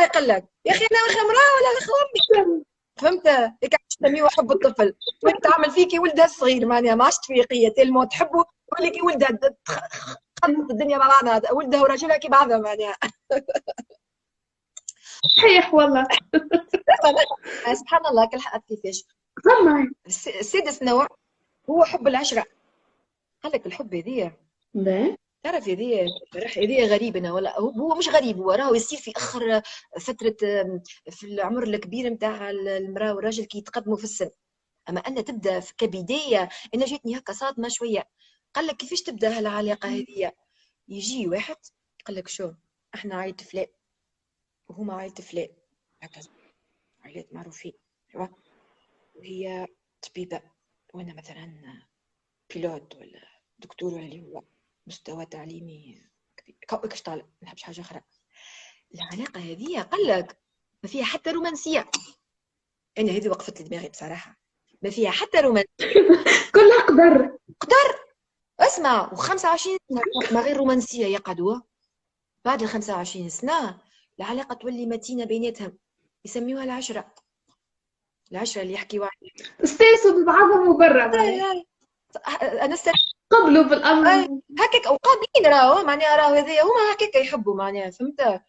يا يقول لك. يا أخي أنا أخي ولا أخي امي فهمت؟ هيك تسميه حب الطفل. وأنت تعمل فيكي ولدها الصغير معناها ما عادش تفيقيه تلمو تحبه تقول لك ولدها تخلط الدنيا مع بعضها. ولدها وراجلها كي بعضها معناها. صحيح والله. سبحان الله كل حق كيفاش. السادس نوع هو حب العشرة. قال لك الحب هذيا. تعرف هذه هذه غريب أنا ولا هو مش غريب هو راهو يصير في آخر فترة في العمر الكبير نتاع المرأة والراجل كي يتقدموا في السن. أما أن تبدأ كبداية أنا جاتني هكا صادمة شوية. قال لك كيفاش تبدا هالعلاقة هذه؟ يجي واحد قال لك شو إحنا عائلة فلان وهما عائلة فلان. هكذا. عائلات معروفين وهي طبيبة وأنا مثلا بيلوت ولا دكتور ولا اللي هو مستوى تعليمي كبير. كاش طالع؟ ما نحبش حاجة أخرى. العلاقة هذه قال لك ما فيها حتى رومانسية. أنا هذه وقفت لي دماغي بصراحة. ما فيها حتى رومانسية. كلها قدر قدر اسمع و25 سنة ما غير رومانسية يا قدوة. بعد ال 25 سنة العلاقة تولي متينة بيناتهم يسميوها العشرة. العشرة اللي يحكيوا عليها استانسوا ببعضهم وبرا أنا قبلوا بالأمر. هكاك وقابلين راهو معناها راهو هذايا هما هكاك يحبوا معناها فهمت؟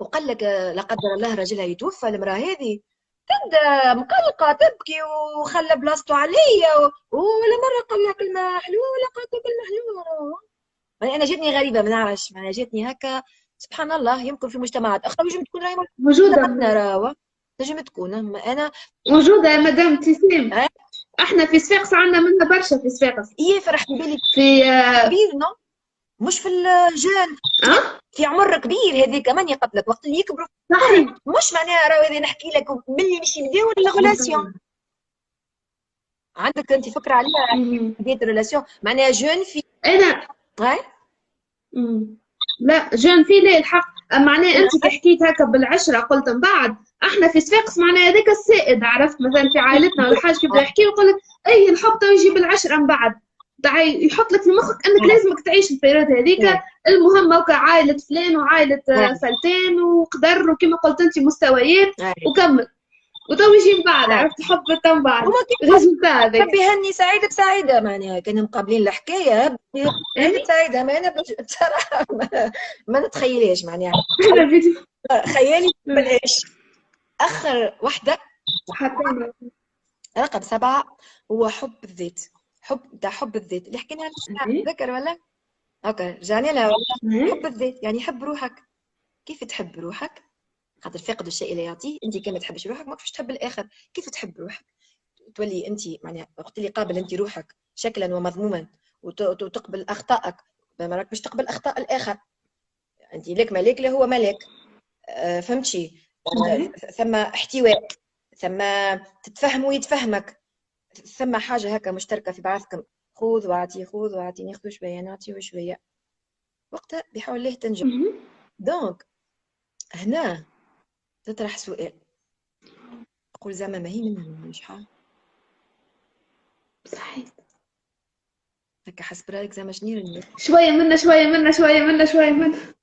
وقال لك لا قدر الله راجلها يتوفى المرأة هذه. تبدا مقلقة تبكي وخلى بلاصتو عليا ولا مرة قال لها كلمة حلوة ولا قالت كلمة حلوة. يعني أنا جاتني غريبة ما نعرفش معناها جاتني هكا سبحان الله يمكن في مجتمعات أخرى يجب تكون راهي موجودة. راهو. تنجم تكون. أنا موجودة يا مدام ابتسام إحنا في صفاقس عندنا منها برشا في صفاقس. إيه فرح بالي في كبير non؟ مش في ال jeunes. أه؟ في عمر كبير هذه كمان يقتلك وقت اللي يكبروا. مش معناها راهو هذه نحكي لك ملي باش يبداو ال relation عندك أنت فكرة عليها؟ بدايه الريلاسيون معناها جون في أنا. هاي لا جون في لا الحق. معناها أنت كي حكيت هكا بالعشرة قلت من بعد. إحنا في صفاقس معناها هذاك السائد عرفت؟ مثلا في عائلتنا ولا حاجة كيبدا يحكي ويقول لك اي الحب تو يجي بالعشرة من بعد. يحط لك في مخك إنك لازمك تعيش البيريود هذيك. المهم هكا عائله فلان وعائله فلتان وقدر وكما قلت أنت مستويات وكمل. وتو يجي من بعد عرفت؟ حب من بعد. résultat حبي هني سعيدة بسعيدة معناها كانوا مقابلين الحكاية. سعيدة ما أنا بصراحة ما, ما نتخيلهاش معناها. خيالي بلاش آخر وحدة. رقم سبعة هو حب الذات. حب ده حب الذات. اللي حكينا ذكر ولا؟ OK رجعنا لها. حب الذات؟ يعني حب روحك. كيف تحب روحك؟ خاطر فاقد الشيء لا يعطيه. أنت كما تحبش روحك ما تحب الآخر؟ كيف تحب روحك؟ تولي أنت معناها وقت اللي قابل أنت روحك شكلا ومضموما وتقبل أخطائك. ما راك باش تقبل أخطاء الآخر. أنت لك ملاك له هو ملاك أه فهمتي؟ ثم احتواء ثم تتفهم ويتفهمك. ثم حاجة هكا مشتركة في بعضكم. خذ واعطي خذ واعطي ناخذ شوية نعطيه شوية. وقتها بحول الله تنجم. donc هنا تطرح سؤال. تقول زعما ما هي منها شحال صحيح. هكا حسب رأيك زعما شنو شوية منا شوية منا شوية منا شوية منا.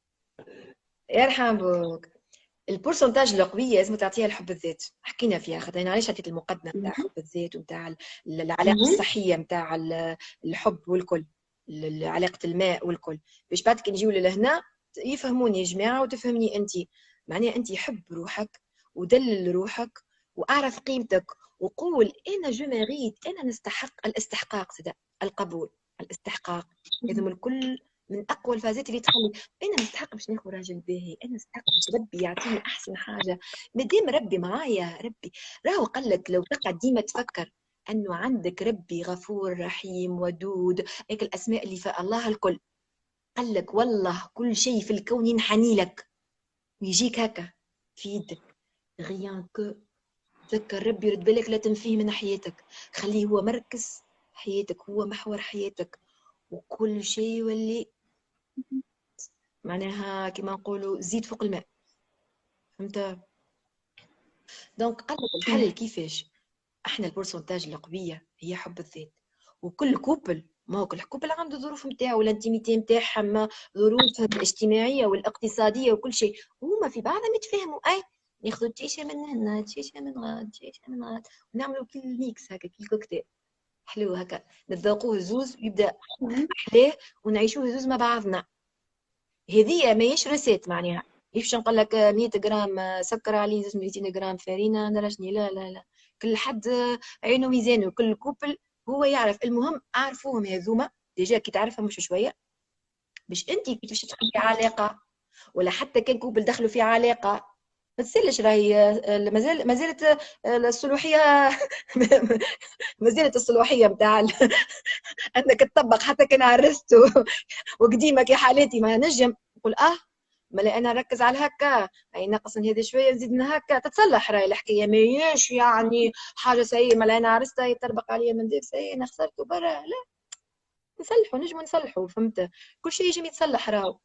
يرحم بوك. ال pourcentage القوية لازم تعطيها الحب الذات. حكينا فيها خاطر أنا علاش عطيت المقدمة نتاع حب الذات ونتاع العلاقة الصحية نتاع الحب والكل علاقة الماء والكل. باش بعد كي نجيو لهنا يفهموني يا جماعة وتفهمني انت معناها انت حب روحك ودلل روحك وأعرف قيمتك وقول أنا جو ميريت أنا نستحق الاستحقاق سدا القبول الاستحقاق. لازم الكل من أقوى الفازات اللي تخلي أنا نستحق باش ناخذ راجل باهي أنا نستحق باش ربي يعطيني أحسن حاجة. مادام ربي معايا ربي راهو قال لك لو تقعد ديما تفكر أنه عندك ربي غفور رحيم ودود هيك الأسماء اللي في الله الكل. قال لك والله كل شيء في الكون ينحني لك. ويجيك هكا في يدك. غيان كو تذكر ربي يرد بالك لا تنفيه من حياتك. خليه هو مركز حياتك هو محور حياتك. وكل شيء يولي معناها كما نقولوا زيد فوق الماء. فهمت؟ donc لك الحل كيفاش؟ إحنا ال pourcentage القوية هي حب الذات. وكل couple ما هو كل couple عنده ظروف نتاعو وال intimité نتاعهم ظروفهم الاجتماعية والاقتصادية وكل شيء. هما في بعضهم يتفاهموا. أي ياخذوا تيشا من هنا تيشا من غاد تيشا من غاد ونعملوا كل mix هكا كل كوكتيل حلو هكا. نذوقوه زوز ويبدأ احلاه ونعيشوه زوز مع بعضنا. هذه ماهيش recette معناها. باش نقول لك 100 غرام سكر عليه 200 غرام فارينة درجني لا لا لا. كل حد عينه ميزانه كل couple هو يعرف. المهم اعرفوهم هذوما. déjà كي تعرفهم مش شوية. باش انت كيفاش تدخل في علاقة؟ ولا حتى كان couple دخلوا في علاقة. ما تسالش راهي مازال ما زالت الصلوحيه ما زالت الصلوحيه نتاع أنك تطبق حتى كان عرست وقديمه كي حالاتي ما نجم. نقول آه ما أنا نركز على هكا. أي نقص هذا شوية نزيد هكا. تتصلح راهي الحكاية. ماهيش يعني حاجة سيئه ما أنا عرستها يطربق عليا من ديك سيئه أنا خسرته برا لا. نصلحوا نجم نصلحوا. فهمت؟ كل شيء يجي يتصلح راهو.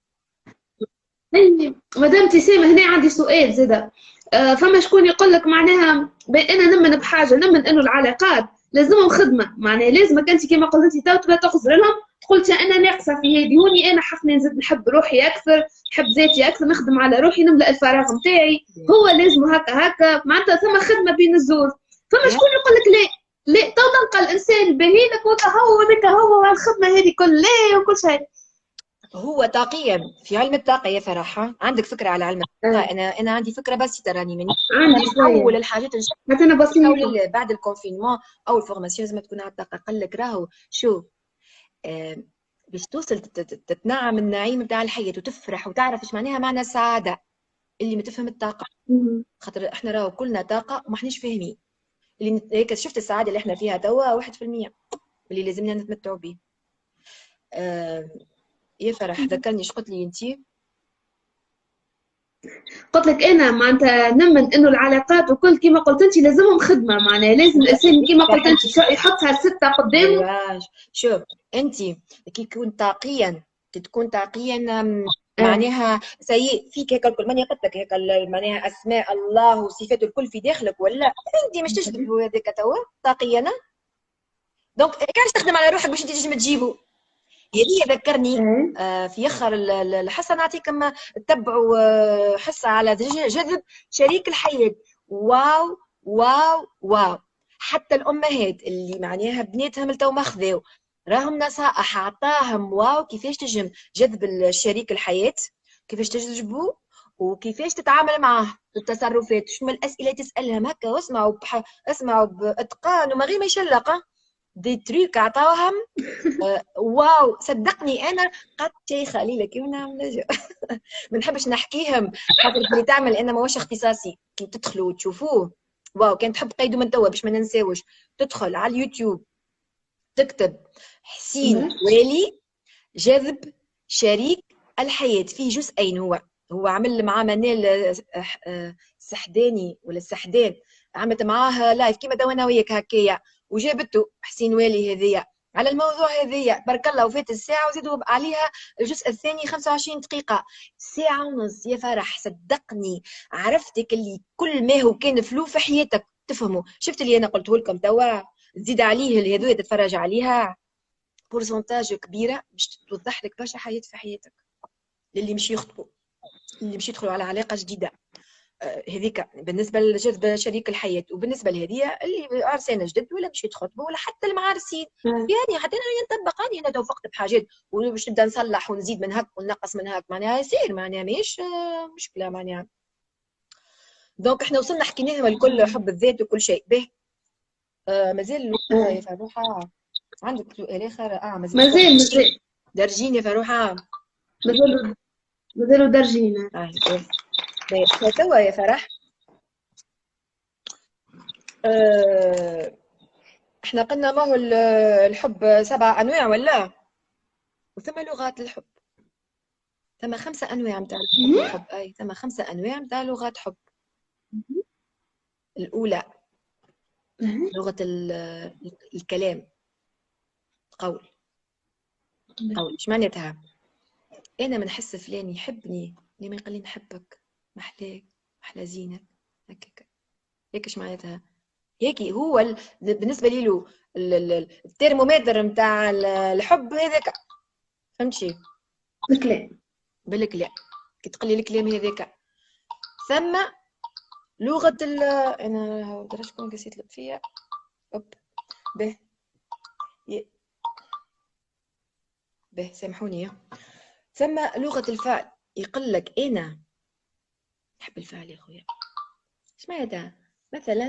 مدام تسيم هنا عندي سؤال زاده آه فما شكون يقول لك معناها أنا نؤمن بحاجة نؤمن إنه العلاقات لازمهم خدمة. معناها لازمك أنت كما قلتي تو تبدا تخزر لهم. قلت أنا ناقصة في هذه هوني أنا حقني نزيد نحب روحي أكثر نحب ذاتي أكثر نخدم على روحي نملأ الفراغ نتاعي هو لازم هكا هكا. معناتها ثم خدمة بين الزور فما شكون يقول لك لا لا تو تلقى الإنسان باهي لك هو هذاك هو الخدمه هذه كل لا وكل شيء. هو طاقيا في علم الطاقة يا فرحة. عندك فكرة على علم الطاقة؟ أه. أنا أنا عندي فكرة بسيطة راني مني. أول الحاجات أنا بسيطة بعد ال confinement أو ال formation لازم تكون على الطاقة. قال لك راهو شوف آه باش توصل تتنعم النعيم بتاع الحياة وتفرح وتعرف إيش معناها معنى السعادة. اللي ما تفهم الطاقة. خاطر إحنا راهو كلنا طاقة وما إحناش فاهمين. اللي هيك شفت السعادة اللي إحنا فيها توا 1% اللي لازمنا نتمتعوا به آه يا فرح ذكرني إيش قلت لي انت؟ قلت لك أنا معناتها نمن إنه العلاقات وكل كما قلت انت لازمهم خدمة معناها لازم الإنسان كما قلت انت يحطها ستة قدامه. شوف انت كي تكون طاقيا كي تكون طاقيا معناها سيء فيك هيك الكل. ماني قلت لك هيك معناها أسماء الله وصفاته الكل في داخلك ولا؟ انت مش تجذب هذاك توا طاقيا. donc علاش تخدم على روحك باش انت تجي تجيبه. هذه ذكرني آه، في آخر الحصة نعطيكم تتبعوا آه، حصة على جذب شريك الحياة waw waw waw. حتى الأمهات اللي معناها بناتهم التو ماخذاو راهم نصائح عطاهم waw كيفاش تجم جذب الشريك الحياة؟ كيفاش تجذبوه وكيفاش تتعامل معاه؟ التصرفات. شنو الأسئلة تسألهم؟ هكا واسمعوا بح... اسمعوا بأتقان وما غير ما يشلق دي تريك عطاوهم آه، واو صدقني أنا قد شي خليله كيف نعمل ما نحبش نحكيهم. خاطر اللي تعمل أنا ماهوش اختصاصي. كي تدخلوا وتشوفوه واو كان تحب قيدو من توا باش ما ننساوش. تدخل على اليوتيوب. تكتب حسين والي جذب شريك الحياة. فيه جزئين هو. هو عمل معاه منال آه، آه، سحداني ولا السحدان عملت معاه live كيما تو أنا وياك هكايا. وجابته. حسين والي هذيا. على الموضوع هذايا بارك الله وفات الساعة وزيدوا عليها. الجزء الثاني 25 دقيقة. ساعة ونص. يا فرح صدقني عرفتك اللي كل ما هو كان flou في حياتك. تفهموا. شفت اللي أنا قلته لكم توا؟ تزيد عليه اللي هذويا تتفرج عليها. بورسنتاج كبيرة باش توضح لك برشا حياة في حياتك. للي مش يخطبوا. اللي مش يدخلوا على علاقة جديدة. هذيك بالنسبة لجذب شريك الحياة وبالنسبة لهذه اللي عرسانه جدد ولا باش يتخطبوا ولا حتى المعارسين يعني حتى أنا نطبق أنا توفقت بحاجات وباش نبدأ نصلح ونزيد من هك ونقص من هك معناها يصير معناها ماهيش آه، مشكلة معناها. دونك إحنا وصلنا حكيناهم الكل حب الذات وكل شيء. به آه مازال يا فروحه عندك سؤال آخر؟ آه مازال مازال مازال. درجين يا فروحه مازالوا مازالوا درجين طيب طيب توا يا فرح. أه إحنا قلنا ما هو الحب سبع أنواع ولا؟ وثم لغات الحب. ثم خمسة أنواع متاع الحب. أي ثم خمسة أنواع متاع لغات حب. الأولى. لغة الكلام. قول قول إيش معناتها؟ أنا من حس فلان يحبني لما يقول لي نحبك؟ محلاك محلى زينك هكاك. هيك إيش معناتها. هيك هو ال... بالنسبة لي له الترمومتر نتاع الحب هذاك فهمتي؟ بالكلام. بالكلام. كي تقلي الكلام هذاك ثم لغة ال أنا درا شكون قسيت لك فيا؟ أوب. به. ي... به سامحوني. ثم لغة الفعل يقول لك أنا. نحب الفعل يا خويا اش معناتها مثلا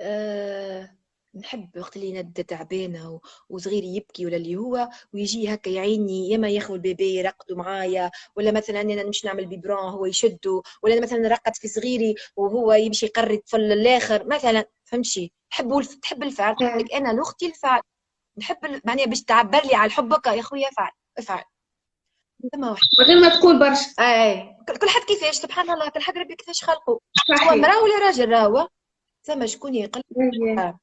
آه نحب وقت اللي ند تعبانة وصغيري يبكي ولا اللي هو ويجي هكا يعيني يا ما ياخذ البيبي يرقدوا معايا ولا مثلا أنا نمشي نعمل بيبرون هو يشده ولا مثلا نرقد في صغيري وهو يمشي يقري الطفل الآخر. مثلا فهمتي؟ تحب تحب الفعل أنا لغتي الفعل. نحب معناها باش تعبر لي على حبك يا خويا فعل افعل غير ما تقول برشا. اي كل حد كيفاش سبحان الله كل حد ربي كيفاش خلقه. هو مرا ولا راجل راهو ثم شكون يقل آه.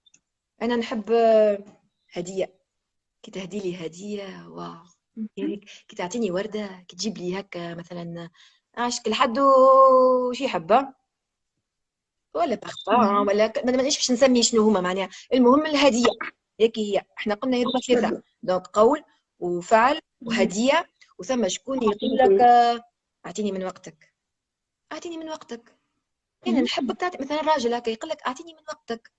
أنا نحب هدية. كي تهدي لي هدية waw. كي تعطيني وردة كي تجيب لي هكا مثلا عاش كل حد وش يحب. ولا بارفان ولا ما نعرفش باش نسمي شنو هما معناها. المهم الهدية. هيك هي. إحنا قلنا هذوما ثلاثة donc قول وفعل وهدية وثم شكون يقول لك أعطيني من وقتك. أعطيني من وقتك. أنا نحبك تعطي مثلا راجل هكا يقول لك أعطيني من وقتك.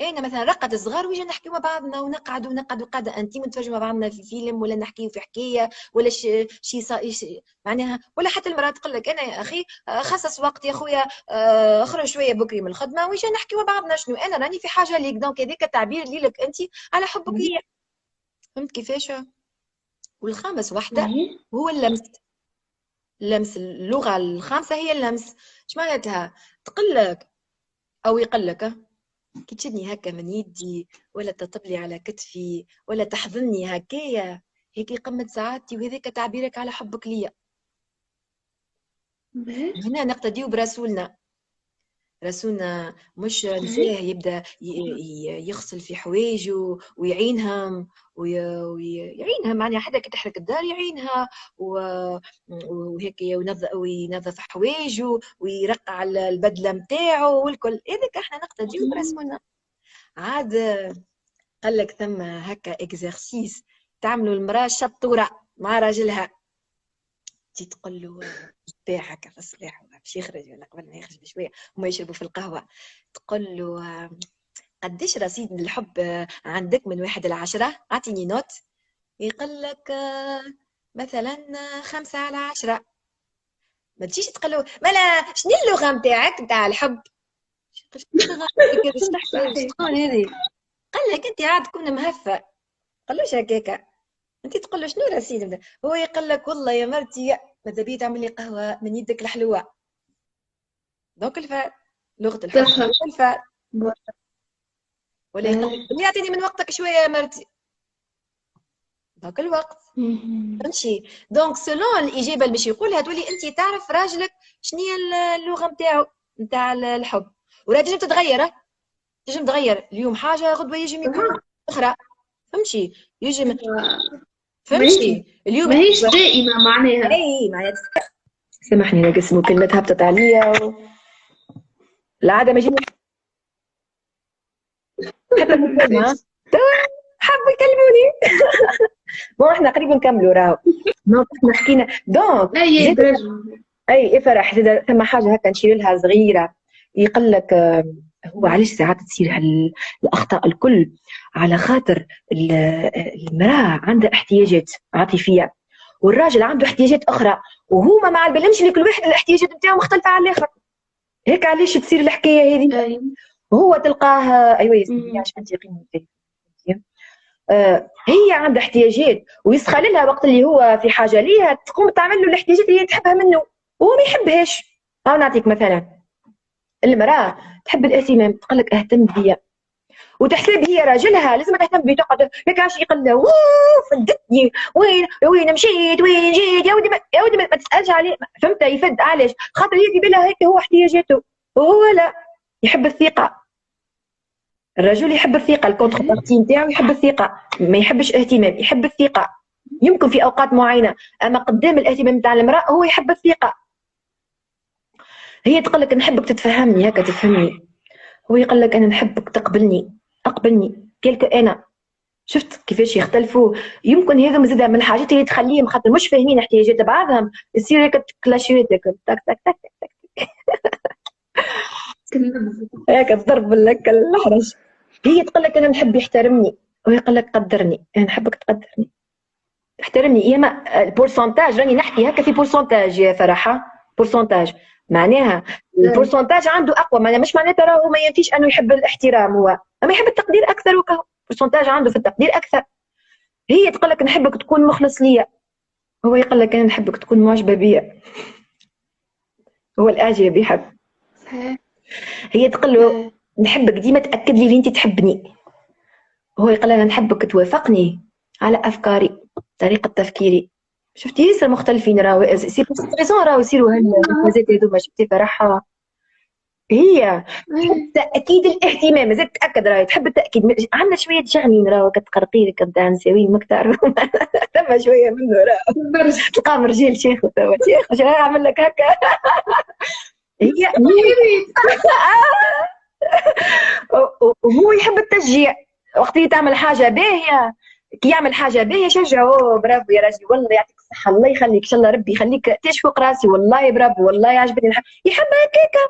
أنا مثلا رقد الصغار ويجي نحكي مع بعضنا ونقعد ونقعد قاعدة أنت ونتفرجوا مع بعضنا في فيلم ولا نحكيو في حكاية ولا شي شي معناها ولا حتى المرأة تقول لك أنا يا أخي خصص وقت يا خويا آه، اخرج شوية بكري من الخدمة ويجي نحكي مع بعضنا. شنو؟ أنا راني في حاجة ليك. دونك هذاك التعبير لي لك أنت على حبك. ليا فهمت كيفاش؟ والخامس وحده هو اللمس. اللمس اللغة الخامسة هي اللمس. اش معناتها؟ تقلك أو يقلك. كي تشدني هكا من يدي ولا تطبلي على كتفي ولا تحضني هكايا هيك قمة سعادتي وهذاك تعبيرك على حبك ليا. هنا نقتديو برسولنا رسولنا مش نساه يبدأ يغسل في حوايجه ويعينهم ويعينها معناها حدا كي تحرق الدار يعينها وهيك وينظف حوايجه ويرقع البدلة نتاعو والكل. هذاك إحنا نقتديو برسولنا عاد قال لك ثم هكا اكزرسيس تعملوا المرأة شطورة مع راجلها. تجي تقول له صباح هكا في الصباح باش يخرج ولا قبل ما يخرج بشوية. هما يشربوا في القهوة. تقول له قديش رصيد الحب عندك من واحد لعشرة؟ أعطيني نوت. يقول لك مثلا خمسة على عشرة. ما تجيش تقول له مالا شنو اللغة نتاعك نتاع الحب؟ شكون هذه قال لك أنت عاد تكون مهفة قالوش هكاكا انت تقول له شنو رصيد هو يقول لك والله يا مرتي ماذا بيا تعمل لي قهوة؟ من يدك الحلوة. donc الفعل. لغة الحب الفعل. ولا يقول لك يعطيني من وقتك شوية يا مرتي. donc الوقت. فهمتي donc selon الإجابة اللي باش يقولها تولي انت تعرف راجلك شنو هي اللغة نتاعو نتاع الحب. ولا تنجم تتغير تنجم تغير اليوم حاجة غدوة يجي يكون أخرى. فهمتي؟ يجي. آه، فهمتي؟ اليوم ماهيش دائمة معناها. اي معناتها سامحني أنا قسموا كلمة هبطت عليا و... العادة ما. توا حبوا يكلموني. bon إحنا قريب نكملوا راهو. donc إحنا حكينا. donc أي اي فرح ثم حاجة هكا نشير لها صغيرة. يقول لك هو علاش ساعات تصير هال- الأخطاء الكل على خاطر ال- المرأة عندها احتياجات عاطفية والراجل عنده احتياجات أخرى وهما ما اللي كل واحد الاحتياجات نتاعو مختلفة على الآخر هيك علاش تصير الحكاية هذه. وهو تلقاه أيوه يا سيدي مم. عشان آه هي عندها احتياجات ويسخل لها وقت اللي هو في حاجة ليها تقوم تعمل له الاحتياجات اللي هي تحبها منه وهو ما يحبهاش أو نعطيك مثلا المرأة تحب الاهتمام تقول لك اهتم بيا. وتحسب هي راجلها لازم تهتم بيه تقعد هيك عاش "ووو، فدتني وين؟ وين مشيت؟ وين جيت؟ يا ودي ما, يا ودي ما ما تسألش عليه فهمت؟ يفد علاش؟ خاطر هي في بالها هيك هو احتياجاته. وهو لا يحب الثقة. الرجل يحب الثقة ال contrepartie نتاعو يحب الثقة. ما يحبش اهتمام يحب الثقة. يمكن في أوقات معينة أما قدام الاهتمام نتاع المرأة هو يحب الثقة. هي تقول لك نحبك تتفهمني هكا تفهمني. هو يقول لك أنا نحبك تقبلني أقبلني. كيلك أنا. شفت كيفاش يختلفوا؟ يمكن هذا مزيد من الحاجات اللي تخليهم خاطر مش فاهمين احتياجات بعضهم. يصير هيك clash يات هيك تك تك تك تك هيك تضرب لك الحرج. هي تقول لك أنا نحب يحترمني. وهي يقول لك قدرني أنا نحبك تقدرني. تحترمني يا ما ال pourcentage راني نحكي هكا في pourcentage يا فرحة. pourcentage. معناها ال pourcentage عنده أقوى. معناها مش معناتها راهو ما ينفيش أنه يحب الاحترام. هو أما يحب التقدير أكثر وكهو pourcentage عنده في التقدير أكثر. هي تقول لك نحبك تكون مخلص ليا. هو يقول لك أنا نحبك تكون معجبة بيا. هو الإعجاب يحب. صحيح. هي تقول له نحبك ديما تأكد لي اللي أنت تحبني. هو يقول أنا نحبك توافقني على أفكاري طريقة تفكيري. شفتي ياسر مختلفين راهو سي ريزون راهو يصيروا هالفازات هذوما شفتي فرحها هي. تأكيد الاهتمام زاد تاكد راهي تحب التأكيد. عندنا شوية شغنين راهو كتقرقير كنتاع نساوين ماك تعرف ثم شوية منه راهو تلقاهم رجال شيخ توا شيخ شو يعمل لك هكا؟ هي وهو يحب التشجيع. وقت اللي تعمل حاجة باهية كي يعمل حاجة باهيه شجعه برافو يا راجل والله يعطيك الصحة. الله يخليك إن شاء الله ربي يخليك تاج فوق راسي. والله برافو والله عجبتني. يحب هكاكا.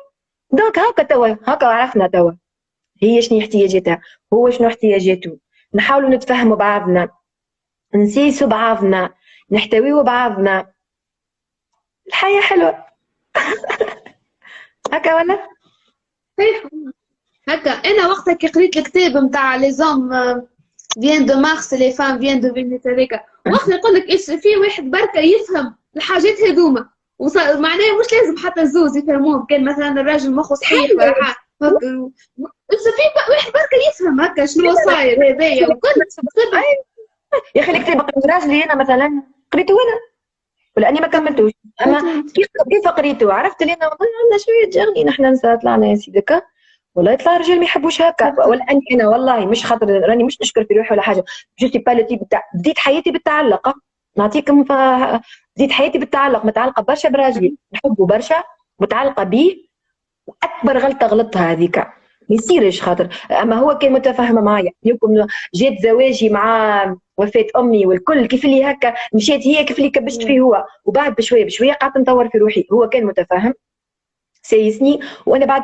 donc هكا توا هكا عرفنا توا. هي شنو احتياجاتها؟ هو شنو احتياجاته؟ نحاولوا نتفهموا بعضنا. نسيسوا بعضنا. نحتويوا بعضنا. الحياة حلوة. هكا ولا؟ هكا. أنا وقتها كي قريت الكتاب نتاع les hommes viennent de Mars les femmes viennent de Vénus هذاك وقتها يقول لك إيش في واحد بركة يفهم الحاجات هذوما. معناها مش لازم حتى الزوز يفهموهم. كان مثلا الراجل مخه صحيح ولا حاجة. في واحد بركة يفهم هكا شنو صاير هذايا. وكل. يا أخي الكتاب قريت راجلي أنا مثلا قريته أنا؟ ولاني ما كملتوش؟ اما كيف قريته؟ عرفت اللي أنا والله عندنا شوية جغلي نحن نساء طلعنا يا سيدي والله يطلع الرجال ما يحبوش هكا. ولا اني أنا والله مش خاطر راني مش نشكر في روحي ولا حاجة. je suis pas le type تاع بديت حياتي بالتعلق. نعطيكم ف... بديت حياتي بالتعلق متعلقة برشا براجلي. نحبه برشا متعلقة بيه. وأكبر غلطة غلطتها هذيك. ما يصيرش خاطر. أما هو كان متفاهم معايا. يمكن جات زواجي مع وفاة أمي والكل كيف اللي هكا مشيت هي كيف اللي كبشت فيه هو. وبعد بشوية بشوية قعدت نطور في روحي. هو كان متفاهم سايسني. وأنا بعد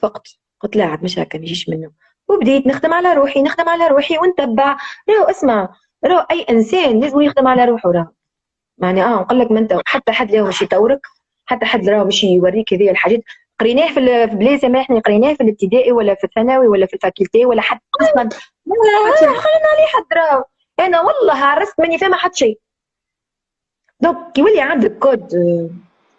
فقت. قلت لا عاد مش هكا ما يجيش منه. وبديت نخدم على روحي نخدم على روحي ونتبع. راهو اسمع راهو أي إنسان لازم يخدم على روحه راهو. يعني آه نقول لك ما انت حتى حد راهو باش يطورك حتى حد راهو باش يوريك هذه الحاجات. قريناه في ال- في بلاد سامحني قريناه في الابتدائي ولا في الثانوي ولا في ال faculté ولا حتى أصلا. لا خلينا عليه حد راهو. أنا والله عرفت ماني فاهمه حتى شيء. donc يولي عندك code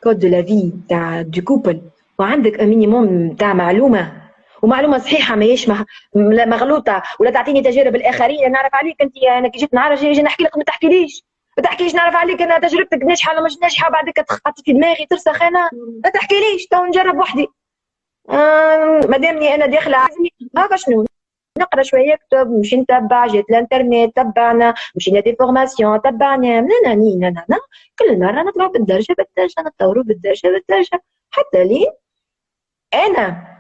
code de la vie تاع de couple وعندك minimum تاع معلومة ومعلومة صحيحة ماهيش مغلوطة. ولا تعطيني تجارب الاخرين نعرف عليك أنت أنا كي جيت نعرف جي نحكي لك ما تحكيليش. ما تحكيش نعرف عليك أنا تجربتك ناجحة ولا مش ناجحة بعدك تحط في دماغي ترسخ أنا ما تحكيليش تو نجرب وحدي. آه مادامني أنا داخلة هكا شنو؟ نقرأ شوية كتب نمشي نتبع جيت الإنترنت تبعنا. مشينا des formations تبعنا. نا نا نا كل مره نطلع بالدرجة بالدرجة نتطوروا بالدرجة بالدرجة. حتى لين أنا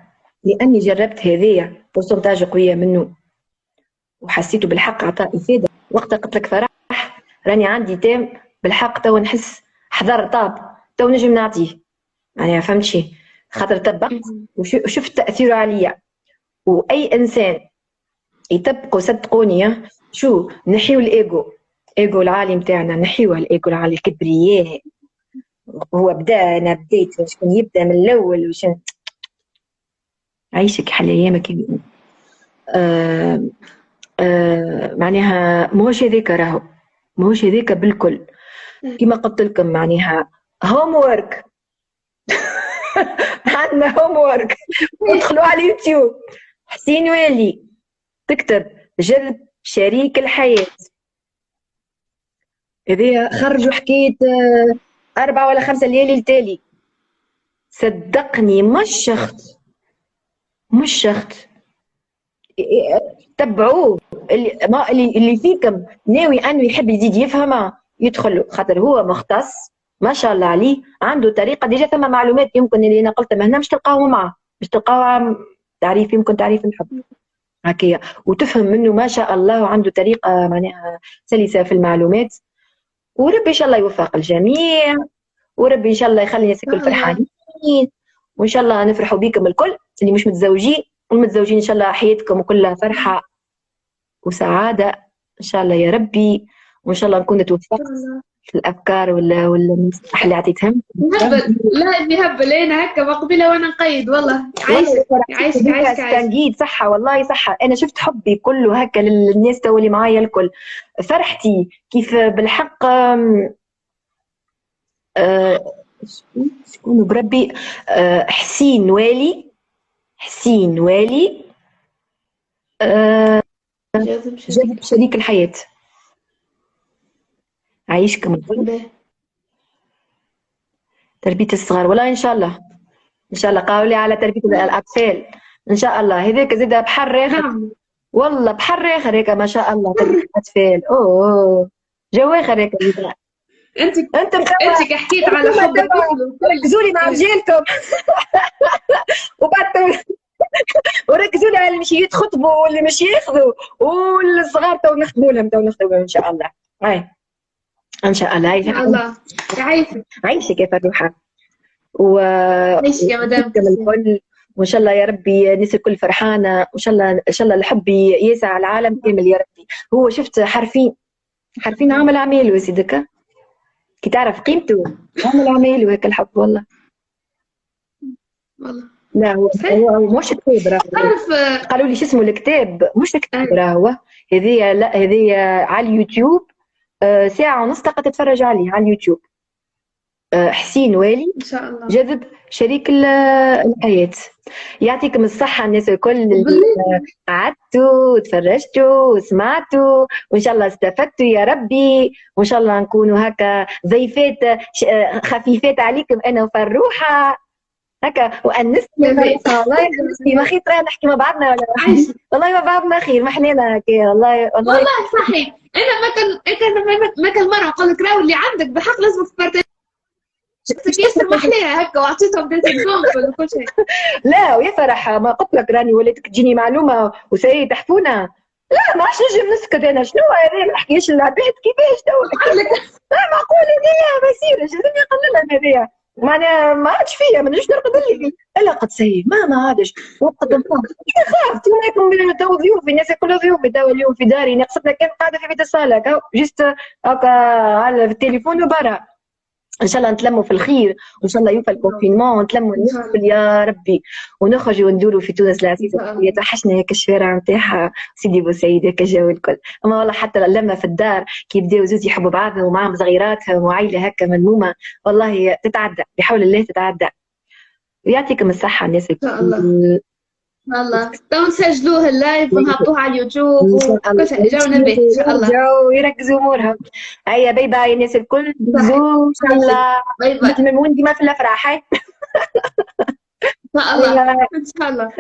لأني جربت هذايا pourcentage قويه منه. وحسيته بالحق عطاء إفادة. وقتها قلت لك فرح راني عندي تام بالحق تو نحس حضر طاب تو نجم نعطيه. يعني فهمت شي خاطر طبقت وشفت تأثيره عليا. وأي إنسان يطبقوا صدقوني شو نحيو الإيجو. إيجو العالي نتاعنا نحيوه الإيجو العالي الكبرياء. هو بدا أنا بديت شكون يبدأ من الأول وشن عيشك حل أيامك. آه آه معناها ماهوش هذاك راهو. ماهوش هذاك بالكل. كما قلت لكم معناها homework عندنا homework ادخلوا على اليوتيوب. حسين والي تكتب جذب شريك الحياة. إذا خرجوا حكاية آه، أربعة ولا خمسة ليالي التالي صدقني مش شخص مش شخص. تبعوه. اللي ما اللي اللي فيكم ناوي أنه يحب يزيد يفهم يدخل خاطر هو مختص ما شاء الله عليه عنده طريقة. ديجا ثم معلومات يمكن اللي أنا قلتها هنا مش تلقاوه معه مش تلقاوها تعريف يمكن تعريف الحب. هكايا وتفهم منه ما شاء الله وعنده طريقة معناها سلسة في المعلومات. وربي إن شاء الله يوفق الجميع. وربي إن شاء الله يخلي الناس الكل فرحانين وإن شاء الله نفرحوا بكم الكل. اللي مش متزوجين والمتزوجين إن شاء الله حياتكم كلها فرحة وسعادة. إن شاء الله يا ربي وإن شاء الله نكون توفقت في الأفكار ولا ولا المصطلح اللي عطيتهم نهبل. لا ابني هبل. أنا هكا مقبلة وأنا نقيد والله. عايشك عايشك عايشك عايشك صحة والله صحة. أنا شفت حبي كله هكا للناس تو اللي معايا الكل. فرحتي كيف بالحق أه شكون؟ بربي أه حسين والي. حسين والي أه جذب شريك. الحياة. عايشكم تربية الصغار. والله إن شاء الله. إن شاء الله. قاولي على تربية الأطفال. إن شاء الله. هذاك زيد بحر آخر. والله بحر آخر هيك ما شاء الله. تربية الأطفال. أوه. جو آخر هيك انت انت انت حكيت على حب ركزوا لي مع رجالكم وبعد وركزوا لي على اللي مش يتخطبوا واللي مش ياخذوا. والصغار تو نخدموا لهم تو نخدموا إن شاء الله. هاي. إن شاء الله. ان شاء الله. يعيشك عيشك يا فروحه و عيشك يا مدام. الكل. وإن شاء الله يا ربي الناس الكل فرحانة. وإن شاء الله إن شاء الله الحب يسع العالم كامل يا ربي. هو شفت حرفين حرفين عامل اعمال سيدك كي تعرف قيمته. عامل اعمال وهيك الحب والله. والله. لا هو هو مش كتاب راهو قالوا لي شو اسمه الكتاب؟ مش كتاب راهو هذه لا هذه على اليوتيوب. آه، ساعة ونص تلقى تتفرج عليه على اليوتيوب. حسين والي إن شاء الله. جذب شريك الحياة. يعطيكم الصحة الناس الكل اللي قعدتوا وتفرجتوا وسمعتوا. وإن شاء الله استفدتوا يا ربي. وإن شاء الله نكونوا هكا ضيفات خفيفات عليكم أنا وفروحة. هكا وانست والله يا ما خير نحكي مع بعضنا ولا والله ما بعضنا خير ما حنينا هكا. والله والله والله صحيح. أنا ما كان كان ما كان مرة قال لك راهو اللي عندك بحق لازم ياسر هكا وعطيتهم وكل شيء. لا ويا فرح ما قلت لك راني وليت تجيني معلومة وسي تحفونا. لا ما عادش نجم نسكت أنا. شنو هذا ما نحكيش العباد كيفاش تو؟ لا معقول هذايا ما يصيرش لازم يقللها هذايا معناها ما عادش فيا ما نجمش نرقد الليل الا قد سي ما ما عادش. وقت خاف؟ تكون تو ضيوف الناس كلها ضيوف تو اليوم في داري. نقصتنا كان قاعدة في بيت الصالة. جست هكا على التليفون وبرا. إن شاء الله نتلموا في الخير وإن شاء الله يوفى الكونفينمون ونتلموا يا ربي. ونخرجوا وندوروا في تونس العزيزه توحشنا هيك الشوارع نتاعها سيدي بوسعيد هيك الجو الكل. أما والله حتى لما في الدار كي يبداو زوز يحبوا بعضهم ومعهم صغيراتهم وعائله هكا ملمومة والله تتعدى بحول الله تتعدى. ويعطيكم الصحة الناس الكل الله. تو نسجلوه ال live ونحطوه على اليوتيوب وكل شيء جونا به ان شاء الله يركزوا امورهم هيا bye bye الناس الكل. إن شاء الله. bye bye ديما في الافراح ان شاء الله إن شاء الله.